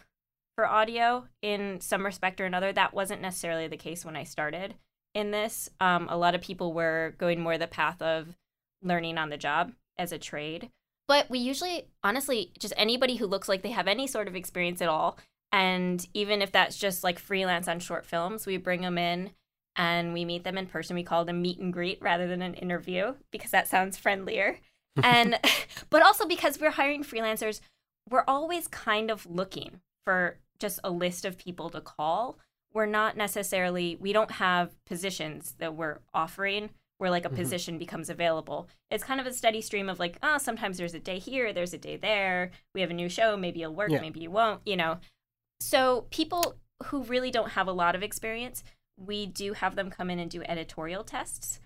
for audio in some respect or another that wasn't necessarily the case when i started in this um, a lot of people were going more the path of learning on the job as a trade but we usually, honestly, just anybody who looks like they have any sort of experience at all, and even if that's just like freelance on short films, we bring them in and we meet them in person. We call them meet and greet rather than an interview because that sounds friendlier. and but also because we're hiring freelancers, we're always kind of looking for just a list of people to call. We're not necessarily we don't have positions that we're offering where like a Mhm. position becomes available. It's kind of a steady stream of like, oh, sometimes there's a day here, there's a day there. We have a new show, maybe you'll work, Yeah. maybe you won't, you know. So people who really don't have a lot of experience, we do have them come in and do editorial tests.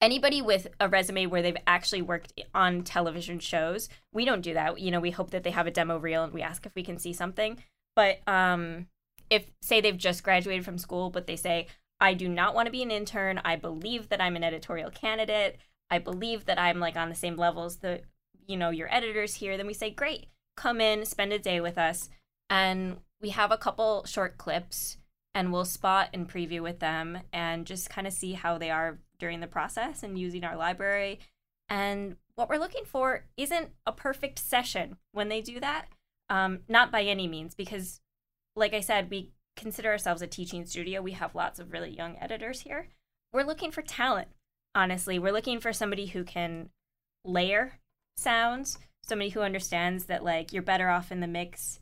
Anybody with a resume where they've actually worked on television shows, we don't do that. You know, we hope that they have a demo reel and we ask if we can see something. But um, if say they've just graduated from school, but they say, I do not want to be an intern. I believe that I'm an editorial candidate. I believe that I'm like on the same level as the, you know, your editors here. Then we say, great, come in, spend a day with us. And we have a couple short clips and we'll spot and preview with them and just kind of see how they are during the process and using our library. And what we're looking for isn't a perfect session when they do that. Um, not by any means, because, like I said, we consider ourselves a teaching studio. We have lots of really young editors here. We're looking for talent, honestly. We're looking for somebody who can layer sounds, somebody who understands that, like, you're better off in the mix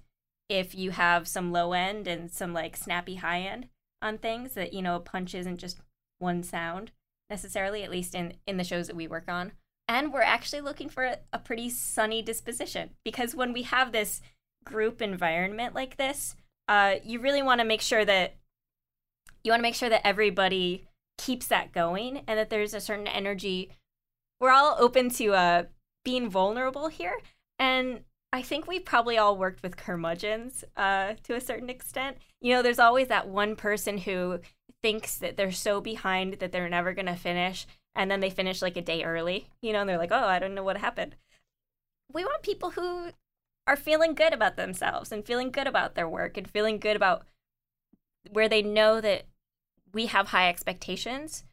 if you have some low end and some like snappy high end on things that you know a punch isn't just one sound necessarily at least in in the shows that we work on and we're actually looking for a, a pretty sunny disposition because when we have this group environment like this uh, you really want to make sure that you want to make sure that everybody keeps that going and that there's a certain energy we're all open to uh, being vulnerable here and I think we probably all worked with curmudgeons uh, to a certain extent. You know, there's always that one person who thinks that they're so behind that they're never going to finish, and then they finish like a day early, you know, and they're like, oh, I don't know what happened. We want people who are feeling good about themselves and feeling good about their work and feeling good about where they know that we have high expectations,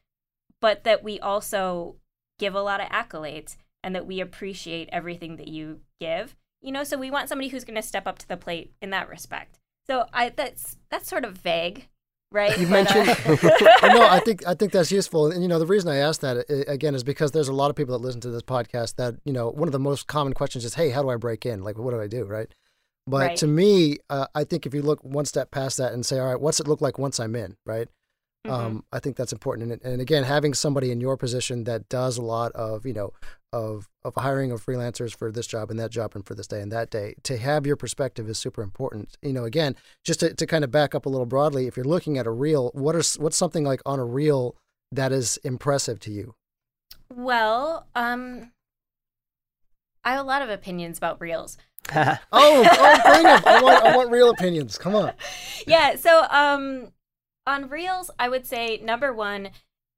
but that we also give a lot of accolades and that we appreciate everything that you give. You know so we want somebody who's going to step up to the plate in that respect. So i that's that's sort of vague right? You But, uh, mentioned no i think i think that's useful. And you know the reason i asked that uh, again is because there's a lot of people that listen to this podcast that you know one of the most common questions is hey how do i break in? Like what do i do? Right? But Right. to me uh, i think if you look one step past that and say all right what's it look like once i'm in? Right mhm. um, I think that's important. And, and again, having somebody in your position that does a lot of, you know, of of hiring of freelancers for this job and that job and for this day and that day, to have your perspective is super important. You know, again, just to, to kind of back up a little broadly, if you're looking at a reel, what are what's something like on a reel that is impressive to you? well um i have a lot of opinions about reels Oh, oh bring 'em. I want I want real opinions. Come on. yeah so um on reels i would say number one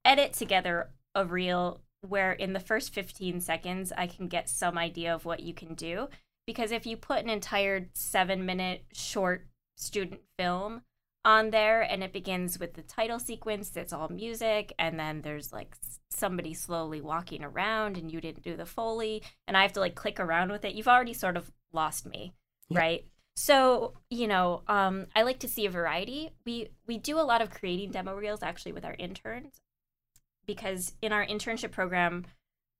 edit together a reel where in the first 15 seconds i can get some idea of what you can do because if you put an entire seven minute short student film on there and it begins with the title sequence that's all music and then there's like somebody slowly walking around and you didn't do the foley and i have to like click around with it you've already sort of lost me Yeah. right so you know um, i like to see a variety. We we do a lot of creating demo reels actually with our interns because in our internship program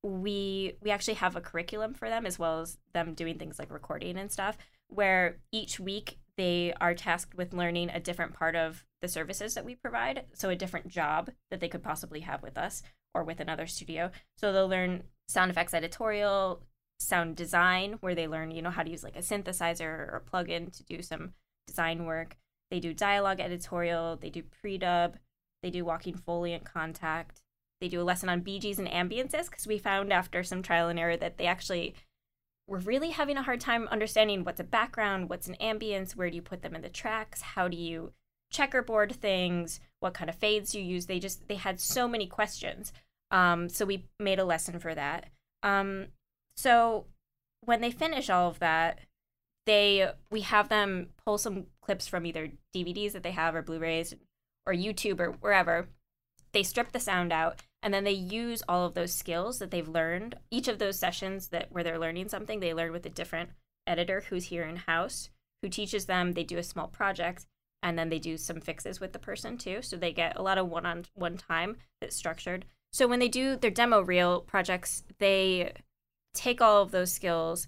we we actually have a curriculum for them as well as them doing things like recording and stuff where each week they are tasked with learning a different part of the services that we provide. So a different job that they could possibly have with us or with another studio. So they'll learn sound effects editorial sound design where they learn you know how to use like a synthesizer or a plugin to do some design work they do dialogue editorial they do pre-dub they do walking foley and contact they do a lesson on BGs and ambiances because we found after some trial and error that they actually were really having a hard time understanding what's a background, what's an ambience, where do you put them in the tracks, how do you checkerboard things, what kind of fades you use. They just they had so many questions. Um, so we made a lesson for that. Um, so when they finish all of that, they we have them pull some clips from either DVDs that they have or Blu-rays or YouTube or wherever. They strip the sound out and then they use all of those skills that they've learned. Each of those sessions that where they're learning something, they learn with a different editor who's here in house who teaches them. They do a small project and then they do some fixes with the person too. So they get a lot of one-on-one time that's structured. So when they do their demo reel projects, they take all of those skills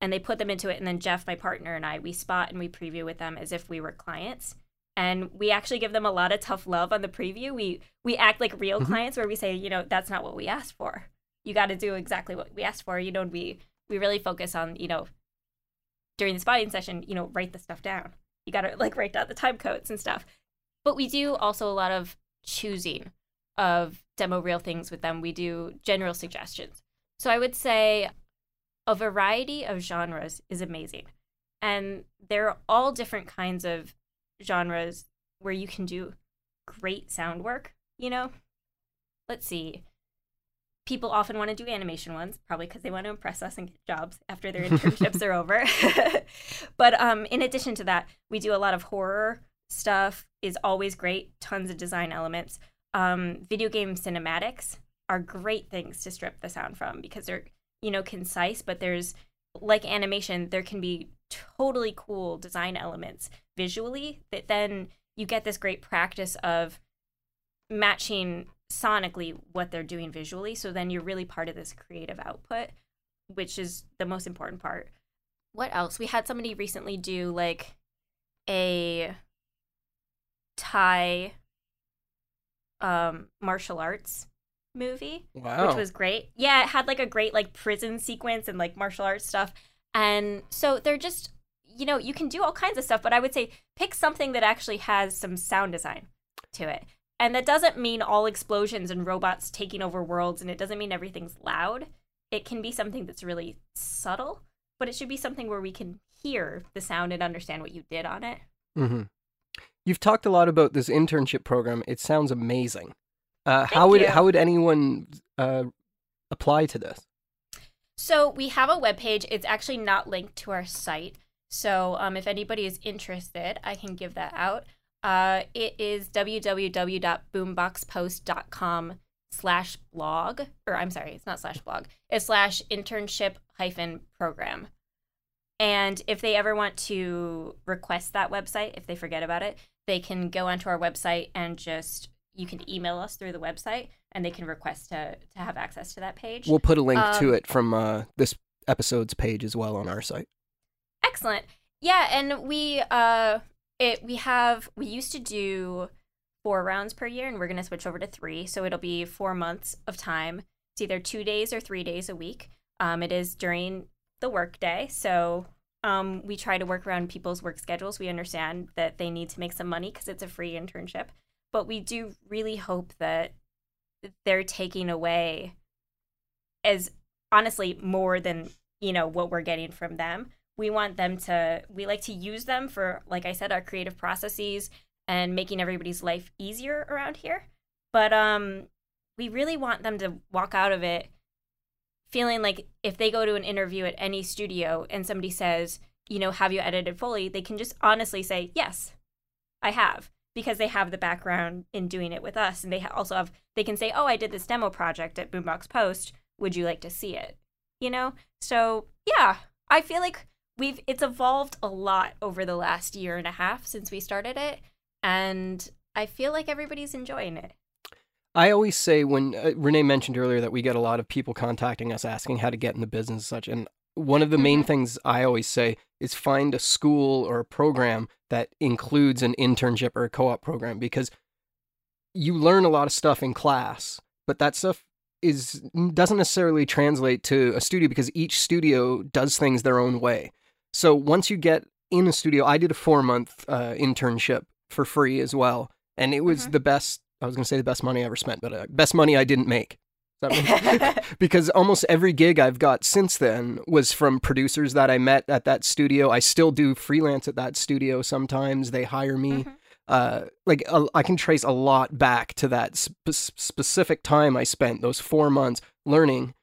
and they put them into it and then Jeff, my partner and I, we spot and we preview with them as if we were clients. And we actually give them a lot of tough love on the preview. We we act like reel Mhm. clients where we say, you know, that's not what we asked for. You got to do exactly what we asked for. You know, and we we really focus on, you know, during the spotting session, you know, write the stuff down. You got to like write down the time codes and stuff. But we do also a lot of choosing of demo real things with them. We do general suggestions. So I would say a variety of genres is amazing. And there are all different kinds of genres where you can do great sound work, you know? Let's see. people often want to do animation ones, probably because they want to impress us and get jobs after their internships are over. but um, in addition to that, we do a lot of horror stuff. is always great. Tons of design elements. Um, video game cinematics are great things to strip the sound from because they're you know concise, but there's like animation, there can be totally cool design elements visually that then you get this great practice of matching sonically what they're doing visually. So then you're really part of this creative output, which is the most important part. What else? We had somebody recently do like a Thai um, martial arts movie, Wow. which was great. Yeah, it had like a great like prison sequence and like martial arts stuff. And so they're just, you know, you can do all kinds of stuff, but I would say pick something that actually has some sound design to it. And that doesn't mean all explosions and robots taking over worlds, and it doesn't mean everything's loud. It can be something that's really subtle, but it should be something where we can hear the sound and understand what you did on it. hmm You've talked a lot about this internship program. It sounds amazing. Uh, how would you. how would anyone uh, apply to this? So we have a webpage. It's actually not linked to our site. So um, if anybody is interested, I can give that out. Uh, it is www.boomboxpost.com slash blog, or I'm sorry, it's not slash blog. It's slash internship hyphen program. And if they ever want to request that website, if they forget about it, they can go onto our website and just you can email us through the website and they can request to to have access to that page. We'll put a link to Um, it from uh, this episode's page as well on our site. Excellent. Yeah, and we uh it we have we used to do four rounds per year and we're gonna switch over to three. So it'll be four months of time. It's either two days or three days a week. Um it is during the workday. So um we try to work around people's work schedules. We understand that they need to make some money because it's a free internship. But we do really hope that they're taking away as honestly more than you know what we're getting from them. We want them to we like to use them for like i said our creative processes and making everybody's life easier around here. But um we really want them to walk out of it feeling like if they go to an interview at any studio and somebody says you know have you edited Foley? they can just honestly say yes i have because they have the background in doing it with us. And they also have they can say oh i did this demo project at boombox post. Would you like to see it? You know? So yeah i feel like we've it's evolved a lot over the last year and a half since we started it. And i feel like everybody's enjoying it. I always say when uh, Rene mentioned earlier that we get a lot of people contacting us asking how to get in the business and such. And one of the main Mhm. things I always say is find a school or a program that includes an internship or a co op program because you learn a lot of stuff in class, but that stuff is doesn't necessarily translate to a studio because each studio does things their own way. So once you get in a studio, I did a four month uh, internship for free as well, and it was Mhm. the best. I was going to say the best money I ever spent, but uh, best money I didn't make. Does that make- because almost every gig I've got since then was from producers that I met at that studio. I still do freelance at that studio sometimes. They hire me. Mhm. Uh, like uh, I can trace a lot back to that sp- specific time I spent those four months learning.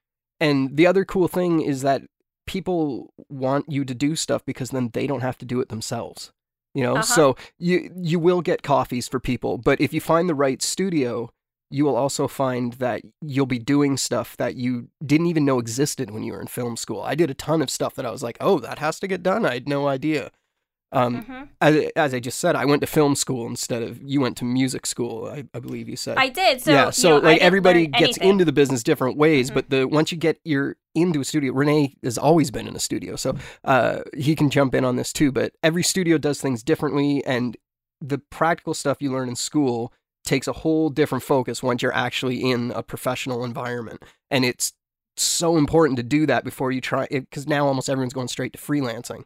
And the other cool thing is that people want you to do stuff because then they don't have to do it themselves. You know, Uh-huh. so you you will get coffees for people, but if you find the right studio, you will also find that you'll be doing stuff that you didn't even know existed when you were in film school. I did a ton of stuff that I was like, "Oh, that has to get done." I had no idea. Um, Mhm. as, as I just said, I went to film school instead of you went to music school. I, I believe you said. i did so yeah, you so know, like everybody gets into the business different ways, Mhm. but the once you get your into a studio, Rene has always been in a studio, so uh, he can jump in on this too. But every studio does things differently, and the practical stuff you learn in school takes a whole different focus once you're actually in a professional environment, and it's so important to do that before you try it because now almost everyone's going straight to freelancing,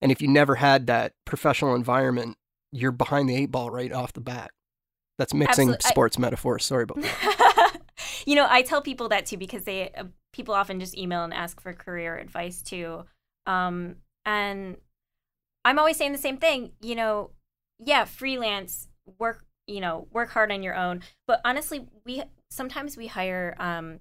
and if you never had that professional environment, you're behind the eight ball right off the bat. That's mixing Absolute- I- sports metaphors. Sorry about that. you know, I tell people that too because they uh, people often just email and ask for career advice too. Um, and I'm always saying the same thing. You know, yeah, freelance work. You know, work hard on your own. But honestly, we sometimes we hire um,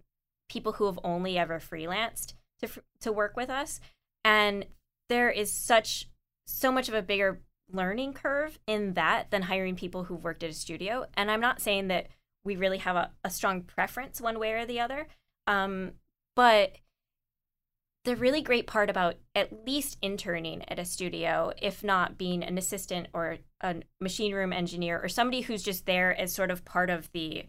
people who have only ever freelanced to to work with us, and there is such so much of a bigger learning curve in that than hiring people who've worked at a studio. And I'm not saying that we really have a, a strong preference one way or the other, um, but the really great part about at least interning at a studio, if not being an assistant or a machine room engineer or somebody who's just there as sort of part of the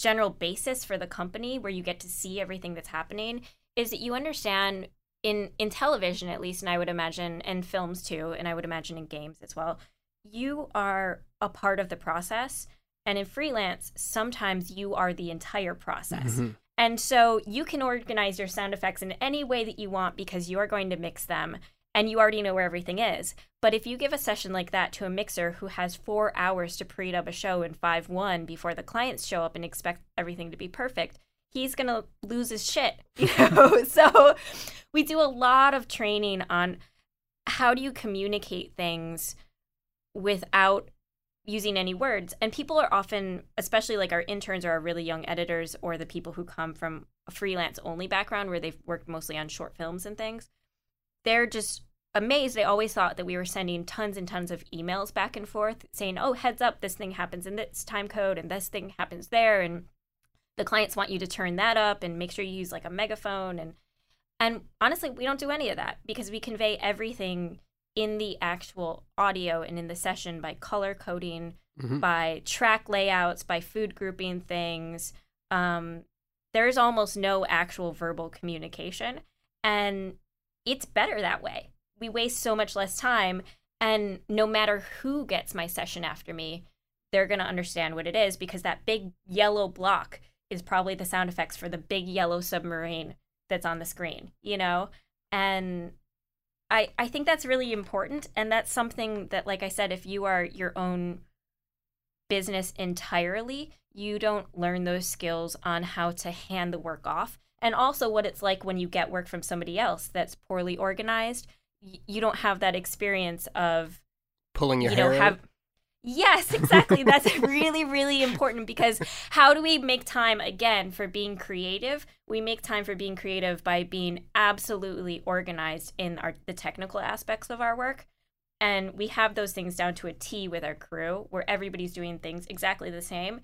general basis for the company where you get to see everything that's happening, is that you understand in in television at least and I would imagine and films too and I would imagine in games as well, you are a part of the process and in freelance sometimes you are the entire process. Mm-hmm. And so you can organize your sound effects in any way that you want because you are going to mix them and you already know where everything is. But if you give a session like that to a mixer who has four hours to pre-dub a show in 5-1 before the clients show up and expect everything to be perfect, he's going to lose his shit. You know? so we do a lot of training on how do you communicate things without using any words. And people are often, especially like our interns or our really young editors or the people who come from a freelance only background where they've worked mostly on short films and things, they're just amazed. They always thought that we were sending tons and tons of emails back and forth saying, oh, heads up, this thing happens in this time code and this thing happens there. And the clients want you to turn that up and make sure you use like a megaphone. And, and honestly, we don't do any of that because we convey everything in the actual audio and in the session by color coding, Mhm. by track layouts, by food grouping things. Um, there's almost no actual verbal communication. And it's better that way. We waste so much less time. And no matter who gets my session after me, they're going to understand what it is because that big yellow block is probably the sound effects for the big yellow submarine that's on the screen, you know? And I I think that's really important and that's something that like I said if you are your own business entirely, you don't learn those skills on how to hand the work off and also what it's like when you get work from somebody else that's poorly organized. You don't have that experience of Pulling your you hair have out. Yes, exactly. That's really, really important because how do we make time again for being creative? We make time for being creative by being absolutely organized in our the technical aspects of our work. And we have those things down to a T with our crew where everybody's doing things exactly the same,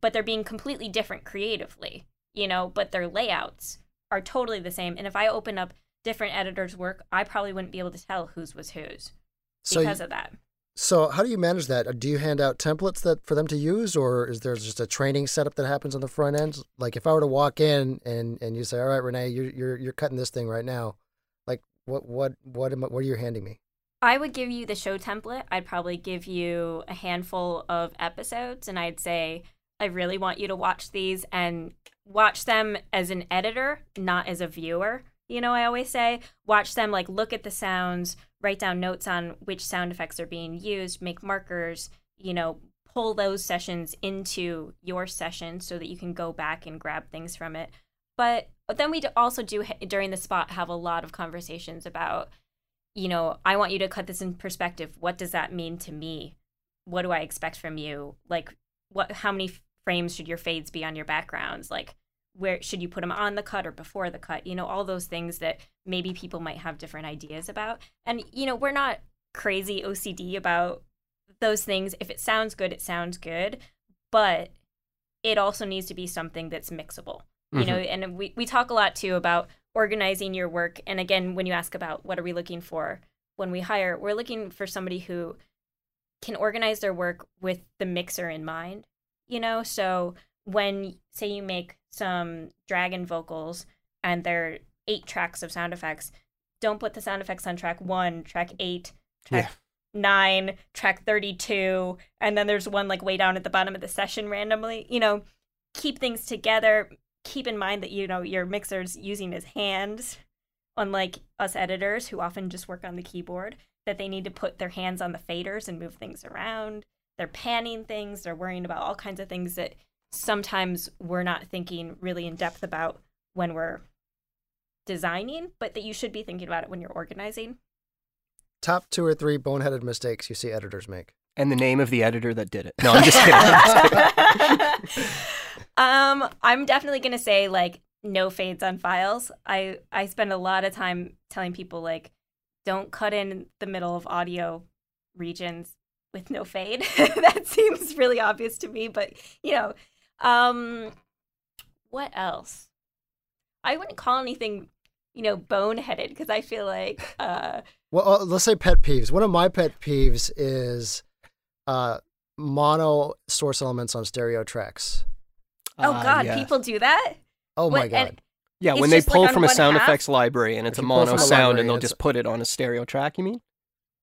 but they're being completely different creatively, you know, but their layouts are totally the same. And if I open up different editors' work, I probably wouldn't be able to tell whose was whose So, because you- of that. So how do you manage that? Uh, Do you hand out templates that for them to use, or is there just a training setup that happens on the front end? Like if I were to walk in and and you say, "All right, Rene, you're you're you're cutting this thing right now," like what what what am I, what are you handing me? I would give you the show template. I'd probably give you a handful of episodes and I'd say, I really want you to watch these and watch them as an editor, not as a viewer. You know, I always say, watch them, like, look at the sounds, write down notes on which sound effects are being used, make markers, you know, pull those sessions into your session so that you can go back and grab things from it. But then we also do, during the spot, have a lot of conversations about you know, I want you to cut this in perspective. What does that mean to me? What do I expect from you? Like, what? How many frames should your fades be on your backgrounds? Like, where should you put them on the cut or before the cut? You know, all those things that maybe people might have different ideas about. And you know, we're not crazy OCD about those things. If it sounds good, it sounds good, but it also needs to be something that's mixable you know mm-hmm. and we, we talk a lot too about organizing your work and again when you ask about what are we looking for when we hire we're looking for somebody who can organize their work with the mixer in mind you know so when say you make some dragon vocals and there are eight tracks of sound effects don't put the sound effects on track one track eight track nine track 32 and then there's one like way down at the bottom of the session randomly you know? Keep things together. Keep in mind that you know your mixer's using his hands unlike us editors who often just work on the keyboard that they need to put their hands on the faders and move things around. They're panning things. They're worrying about all kinds of things that sometimes we're not thinking really in depth about when we're designing but that you should be thinking about it when you're organizing Top two or three boneheaded mistakes you see editors make. And the name of the editor that did it. No, I'm just kidding. I'm just kidding. um, I'm definitely gonna say like no fades on files. I I spend a lot of time telling people like don't cut in the middle of audio regions with no fade. that seems really obvious to me, but you know, um, what else? I wouldn't call anything, you know, boneheaded because I feel like uh, Well, uh, let's say pet peeves. One of my pet peeves is uh, mono source elements on stereo tracks. oh Ah, god, yeah. people do that. Oh my What- god! and- Yeah, It's when they just, like, pull from a sound half? effects library and it's If a mono from a sound library, and they'll just put it on a stereo track, you mean?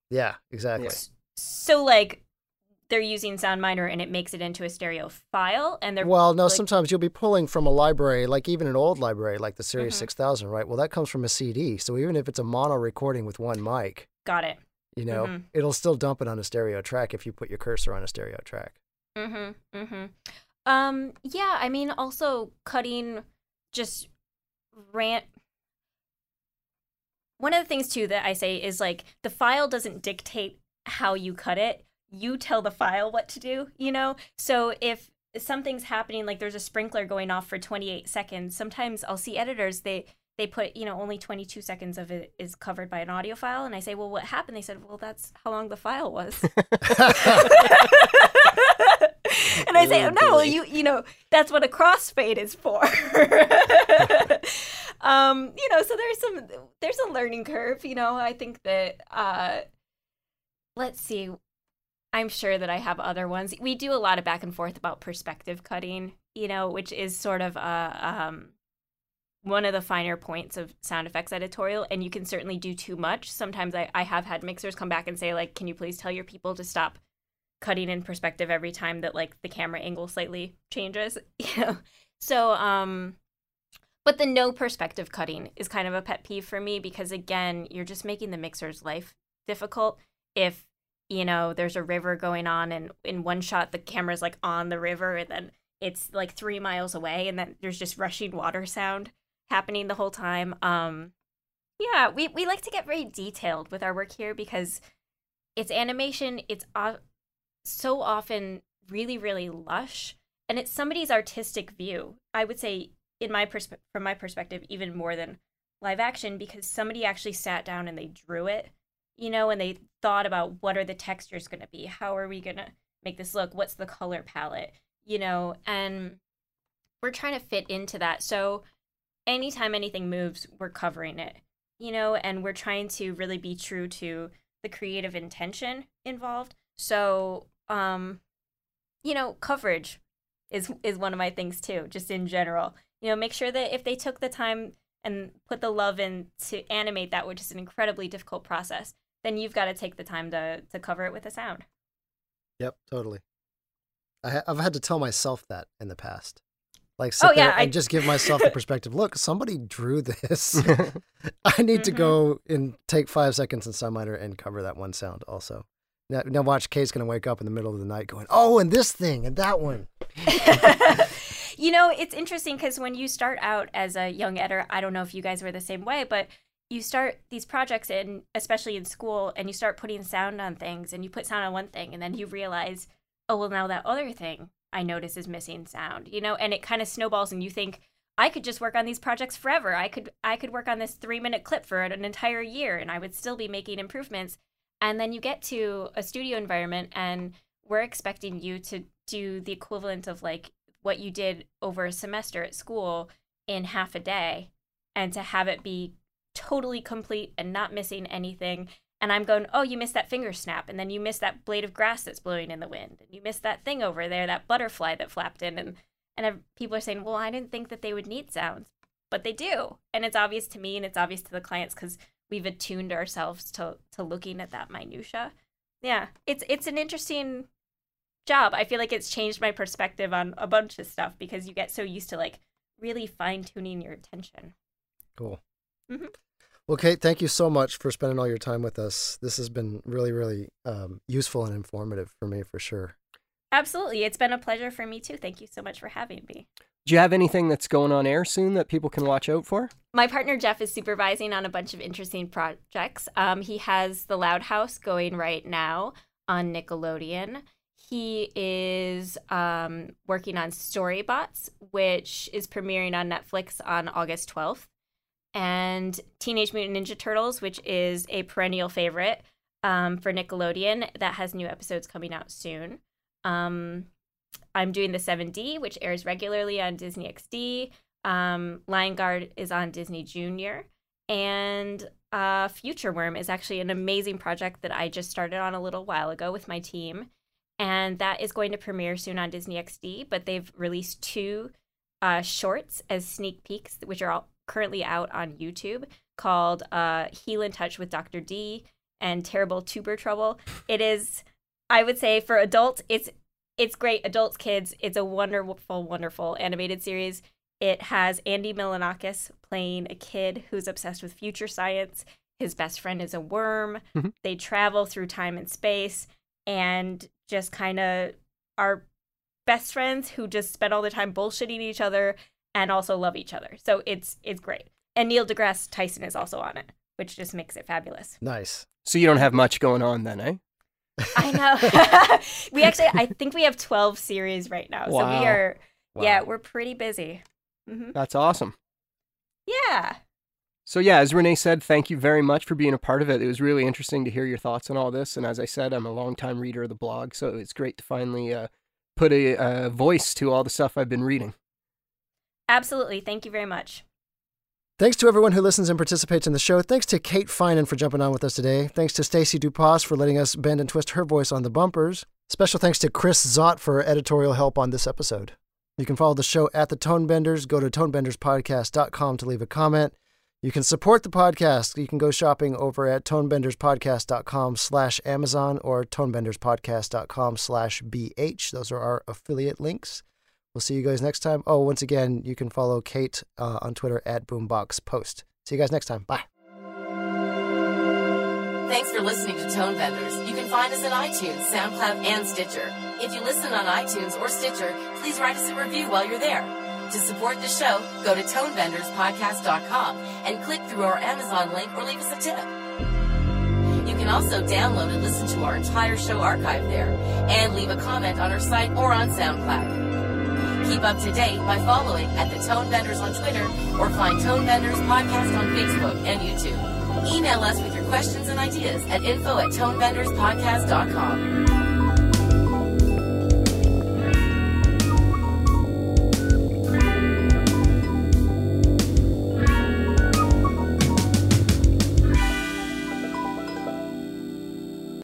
yeah, exactly. So like they're using SoundMiner and it makes it into a stereo file, and they're Well, no, like- sometimes you'll be pulling from a library, like even an old library, like the Series Mhm. 6000, right? Well, that comes from a CD. So even if it's a mono recording with one mic, got it. you know, Mhm. it'll still dump it on a stereo track if you put your cursor on a stereo track. Mm-hmm. Mm-hmm. Um, yeah, I mean also cutting just rant one of the things too that I say is like the file doesn't dictate how you cut it. You tell the file what to do, you know? So if something's happening like there's a sprinkler going off for 28 seconds, sometimes I'll see editors they they put, you know, only 22 seconds of it is covered by an audio file and I say, "Well, what happened?" They said, "Well, that's how long the file was." and I say, Oh, no, you you know that's what a crossfade is for. um, you know, so there's some there's a learning curve. You know, I think that uh, let's see. I'm sure that I have other ones. We do a lot of back and forth about perspective cutting. You know, which is sort of a um, one of the finer points of sound effects editorial and you can certainly do too much sometimes I, I have had mixers come back and say like can you please tell your people to stop cutting in perspective every time that like the camera angle slightly changes you know so um but the no perspective cutting is kind of a pet peeve for me because again you're just making the mixer's life difficult if you know there's a river going on and in one shot the camera's like on the river and then it's like three miles away and then there's just rushing water sound happening the whole time um yeah we, we like to get very detailed with our work here because it's animation it's o- so often really really lush and it's somebody's artistic view. I would say in my persp- from my perspective even more than live action because somebody actually sat down and they drew it you know and they thought about what are the textures going to be? How are we going to make this look? What's the color palette? You know and we're trying to fit into that. So anytime anything moves we're covering it you know and we're trying to really be true to the creative intention involved. So um you know coverage is is one of my things too just in general. You know make sure that if they took the time and put the love in to animate that which is an incredibly difficult process then you've got to take the time to to cover it with a sound Yep, totally. I ha- I've had to tell myself that in the past. Like sit Oh, yeah, there and I- just give myself the perspective. Look, somebody drew this. I need to Mhm. go and take five seconds in SoundMiner and cover that one sound also. Now, now watch Kate's gonna wake up in the middle of the night going, "Oh, and this thing and that one." you know, it's interesting because when you start out as a young editor, I don't know if you guys were the same way, but you start these projects in, especially in school, and you start putting sound on things, and you put sound on one thing, and then you realize, oh well, now that other thing I notice is missing sound, you know, and it kind of snowballs, and you think. I could just work on these projects forever. I could I could work on this 3-minute clip for an entire year and I would still be making improvements. And then you get to a studio environment and we're expecting you to do the equivalent of like what you did over a semester at school in half a day and to have it be totally complete and not missing anything and i'm going oh you missed that finger snap and then you missed that blade of grass that's blowing in the wind and you missed that thing over there that butterfly that flapped in and and people are saying well i didn't think that they would need sounds but they do and it's obvious to me and it's obvious to the clients because we've attuned ourselves to to looking at that minutia yeah it's it's an interesting job. I feel like it's changed my perspective on a bunch of stuff because you get so used to like really fine tuning your attention. Cool. Mhm. Well, Kate, thank you so much for spending all your time with us. This has been really, really um, useful and informative for me, for sure. Absolutely. It's been a pleasure for me too. Thank you so much for having me. Do you have anything that's going on air soon that people can watch out for? My partner Jeff is supervising on a bunch of interesting projects. Um, he has The Loud House going right now on Nickelodeon. he is um, working on Storybots, which is premiering on Netflix on August 12th, and Teenage Mutant Ninja Turtles, which is a perennial favorite um, for Nickelodeon that has new episodes coming out soon. Um, I'm doing the 7D, which airs regularly on Disney XD. Um, Lion Guard is on Disney Junior. And uh, Future Worm is actually an amazing project that I just started on a little while ago with my team. And that is going to premiere soon on Disney XD. But they've released two uh, shorts as sneak peeks, which are all currently out on YouTube, called uh, Heal in Touch with Dr. D and Terrible Tuber Trouble. It is, I would say, for adults, it's it's great. Adults, kids, it's a wonderful, wonderful animated series. It has Andy Milonakis playing a kid who's obsessed with future science. His best friend is a worm. Mhm. They travel through time and space and just kind of are best friends who just spend all the time bullshitting each other and also love each other. So it's it's great. And Neil deGrasse Tyson is also on it, which just makes it fabulous. Nice. So you don't have much going on then, eh? I know. we actually, I think we have 12 series right now. So Wow. we are, yeah, we're pretty busy. hmm That's awesome. Yeah. So yeah, as Rene said, thank you very much for being a part of it. It was really interesting to hear your thoughts on all this. And as I said, I'm a longtime reader of the blog, so it's great to finally uh, put a, a voice to all the stuff I've been reading. Absolutely. Thank you very much. Thanks to everyone who listens and participates in the show. Thanks to Kate Finan for jumping on with us today. Thanks to Stacy Dupas for letting us bend and twist her voice on the bumpers. Special thanks to Chris Zott for editorial help on this episode. You can follow the show at the Tonebenders. Go to tonebenderspodcast.com to leave a comment. You can support the podcast. You can go shopping over at tonebenderspodcast.com slash Amazon or tonebenderspodcast.com slash BH. Those are our affiliate links. We'll see you guys next time. Oh, once again, you can follow Kate uh, on Twitter at BoomboxPost. See you guys next time. Bye. Thanks for listening to Tone Benders. You can find us on iTunes, SoundCloud, and Stitcher. If you listen on iTunes or Stitcher, please write us a review while you're there. To support the show, go to tonebenderspodcast.com and click through our Amazon link or leave us a tip. You can also download and listen to our entire show archive there and leave a comment on our site or on SoundCloud. Keep up to date by following at the Tone Benders on Twitter or find Tone Benders Podcast on Facebook and YouTube. Email us with your questions and ideas at info at tonebenderspodcast.com.